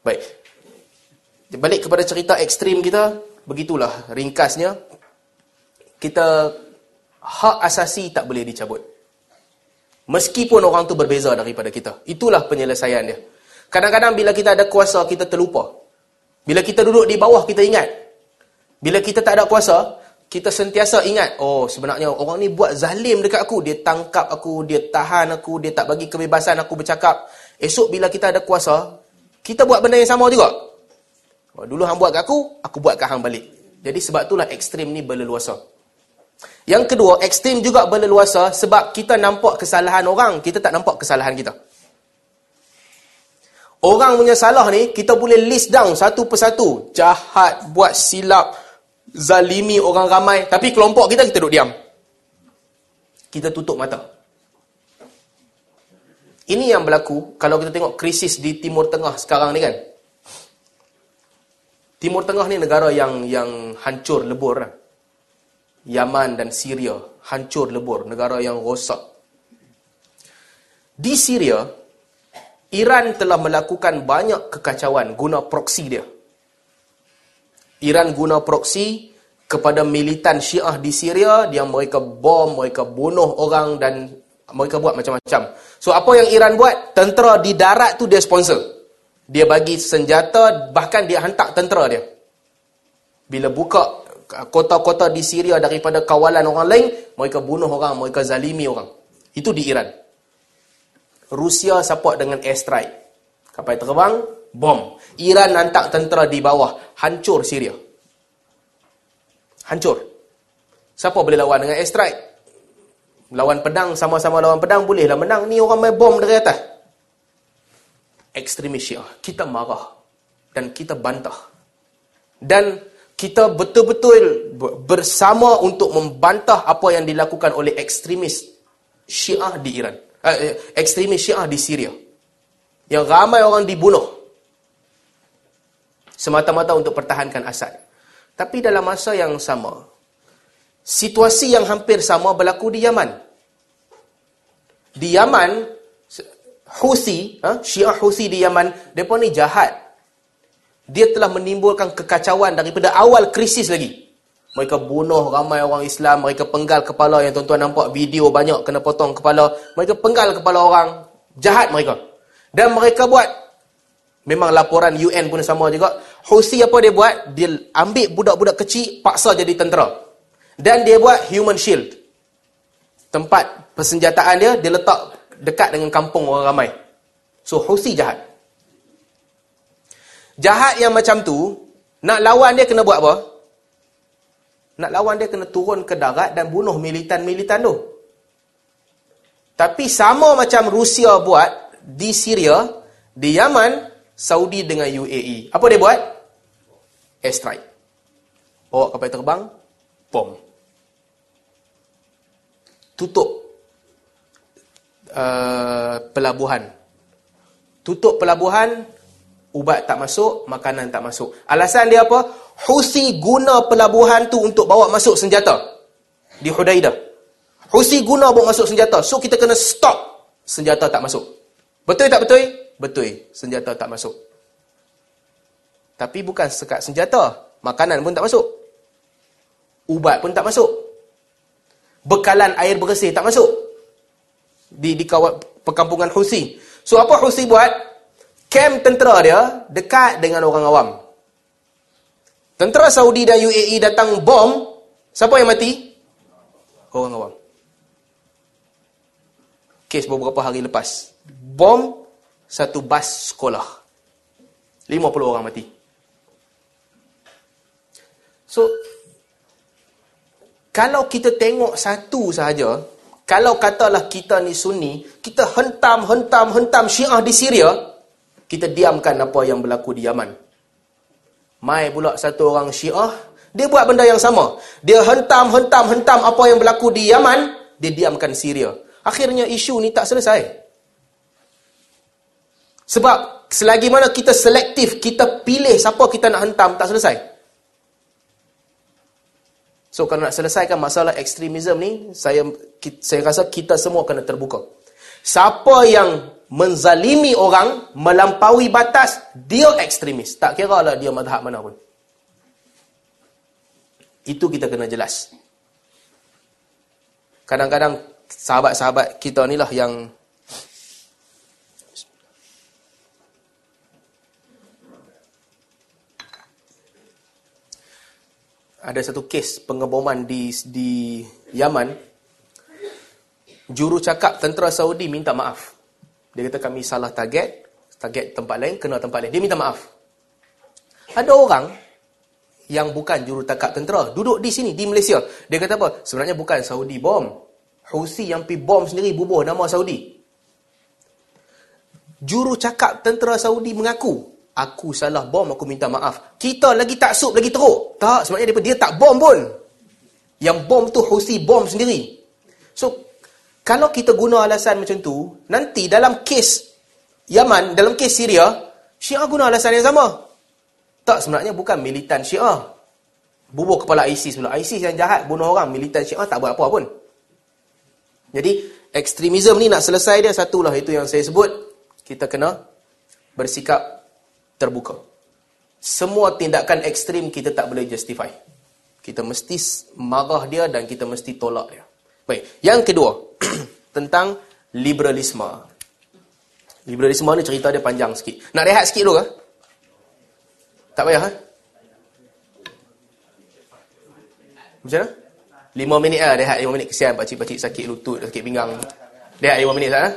Baik. Balik kepada cerita ekstrim kita, begitulah ringkasnya. Kita, hak asasi tak boleh dicabut. Meskipun orang tu berbeza daripada kita. Itulah penyelesaian dia. Kadang-kadang bila kita ada kuasa, kita terlupa. Bila kita duduk di bawah, kita ingat. Bila kita tak ada kuasa, kita sentiasa ingat, oh sebenarnya orang ni buat zalim dekat aku. Dia tangkap aku, dia tahan aku, dia tak bagi kebebasan aku bercakap. Esok bila kita ada kuasa, kita buat benda yang sama juga. Oh, dulu hang buat kat aku, aku buat kat hang balik. Jadi sebab itulah ekstrim ni berleluasa. Yang kedua, ekstrim juga berleluasa sebab kita nampak kesalahan orang, kita tak nampak kesalahan kita. Orang punya salah ni, kita boleh list down satu persatu. Jahat, buat silap, zalimi orang ramai. Tapi kelompok kita, kita duduk diam. Kita tutup mata. Ini yang berlaku kalau kita tengok krisis di Timur Tengah sekarang ni kan. Timur Tengah ni negara yang yang hancur lebur. Lah. Yaman dan Syria hancur lebur, negara yang rosak. Di Syria, Iran telah melakukan banyak kekacauan guna proksi dia. Iran guna proksi kepada militan Syiah di Syria, yang mereka bom, mereka bunuh orang dan mereka buat macam-macam. So apa yang Iran buat? Tentera di darat tu dia sponsor. Dia bagi senjata, bahkan dia hantar tentera dia. Bila buka kota-kota di Syria daripada kawalan orang lain, mereka bunuh orang, mereka zalimi orang. Itu di Iran. Rusia support dengan airstrike. Kapal terbang, bom. Iran hantar tentera di bawah, hancur Syria. Hancur. Siapa boleh lawan dengan airstrike? Lawan pedang, sama-sama lawan pedang, bolehlah menang. Ni orang main bom dari atas. Ekstremis Syiah. Kita marah. Dan kita bantah. Dan kita betul-betul bersama untuk membantah apa yang dilakukan oleh ekstremis Syiah di Iran. Eh, eh, ekstremis Syiah di Syria. Yang ramai orang dibunuh. Semata-mata untuk pertahankan Asad. Tapi dalam masa yang sama, situasi yang hampir sama berlaku di Yaman. Di Yaman, Houthi, ha, Syiah Houthi di Yaman, mereka ni jahat dia telah menimbulkan kekacauan daripada awal krisis lagi. Mereka bunuh ramai orang Islam, mereka penggal kepala yang tuan-tuan nampak video banyak kena potong kepala. Mereka penggal kepala orang, jahat mereka. Dan mereka buat, memang laporan UN pun sama juga. Houthi apa dia buat? Dia ambil budak-budak kecil, paksa jadi tentera. Dan dia buat human shield. Tempat persenjataan dia, dia letak dekat dengan kampung orang ramai. So Houthi jahat. Jahat yang macam tu, nak lawan dia kena buat apa? Nak lawan dia kena turun ke darat dan bunuh militan-militan tu. Tapi sama macam Rusia buat di Syria, di Yaman, Saudi dengan UAE. Apa dia buat? Airstrike. Bawa kapal terbang, bom. Tutup uh, pelabuhan. Tutup pelabuhan, ubat tak masuk, makanan tak masuk. Alasan dia apa? Husi guna pelabuhan tu untuk bawa masuk senjata di Hudaidah. Husi guna bawa masuk senjata. So kita kena stop senjata tak masuk. Betul tak betul? Betul. Senjata tak masuk. Tapi bukan sekat senjata. Makanan pun tak masuk. Ubat pun tak masuk. bekalan air bersih tak masuk di di kawat perkampungan Husi. So apa Husi buat? Kem tentera dia dekat dengan orang awam. Tentera Saudi dan UAE datang bom, siapa yang mati? Orang awam. Kes beberapa hari lepas. Bom satu bas sekolah. 50 orang mati. So, kalau kita tengok satu sahaja, kalau katalah kita ni sunni, kita hentam, hentam, hentam syiah di Syria, kita diamkan apa yang berlaku di Yaman. Mai pula satu orang syiah, dia buat benda yang sama. Dia hentam, hentam, hentam apa yang berlaku di Yaman, dia diamkan Syria. Akhirnya isu ni tak selesai. Sebab selagi mana kita selektif, kita pilih siapa kita nak hentam, tak selesai. So kalau nak selesaikan masalah ekstremisme ni, saya saya rasa kita semua kena terbuka. Siapa yang menzalimi orang, melampaui batas, dia ekstremis. Tak kira lah dia madhab mana pun. Itu kita kena jelas. Kadang-kadang sahabat-sahabat kita ni lah yang ada satu kes pengeboman di di Yaman juru cakap tentera Saudi minta maaf dia kata kami salah target target tempat lain kena tempat lain dia minta maaf ada orang yang bukan juru cakap tentera duduk di sini di Malaysia dia kata apa sebenarnya bukan Saudi bom Houthi yang pi bom sendiri bubuh nama Saudi juru cakap tentera Saudi mengaku aku salah bom, aku minta maaf. Kita lagi tak sup, lagi teruk. Tak, sebenarnya dia, dia tak bom pun. Yang bom tu Husi bom sendiri. So, kalau kita guna alasan macam tu, nanti dalam kes Yaman, dalam kes Syria, Syiah guna alasan yang sama. Tak, sebenarnya bukan militan Syiah. Bubuh kepala ISIS pula. ISIS yang jahat, bunuh orang. Militan Syiah tak buat apa pun. Jadi, ekstremisme ni nak selesai dia, satulah itu yang saya sebut. Kita kena bersikap terbuka. Semua tindakan ekstrim kita tak boleh justify. Kita mesti marah dia dan kita mesti tolak dia. Baik, yang kedua tentang liberalisme. Liberalisme ni cerita dia panjang sikit. Nak rehat sikit dulu ke? Tak payah ha? Macam mana? Lima minit lah rehat lima minit. Kesian pakcik-pakcik sakit lutut, sakit pinggang. Rehat lima minit sah ha?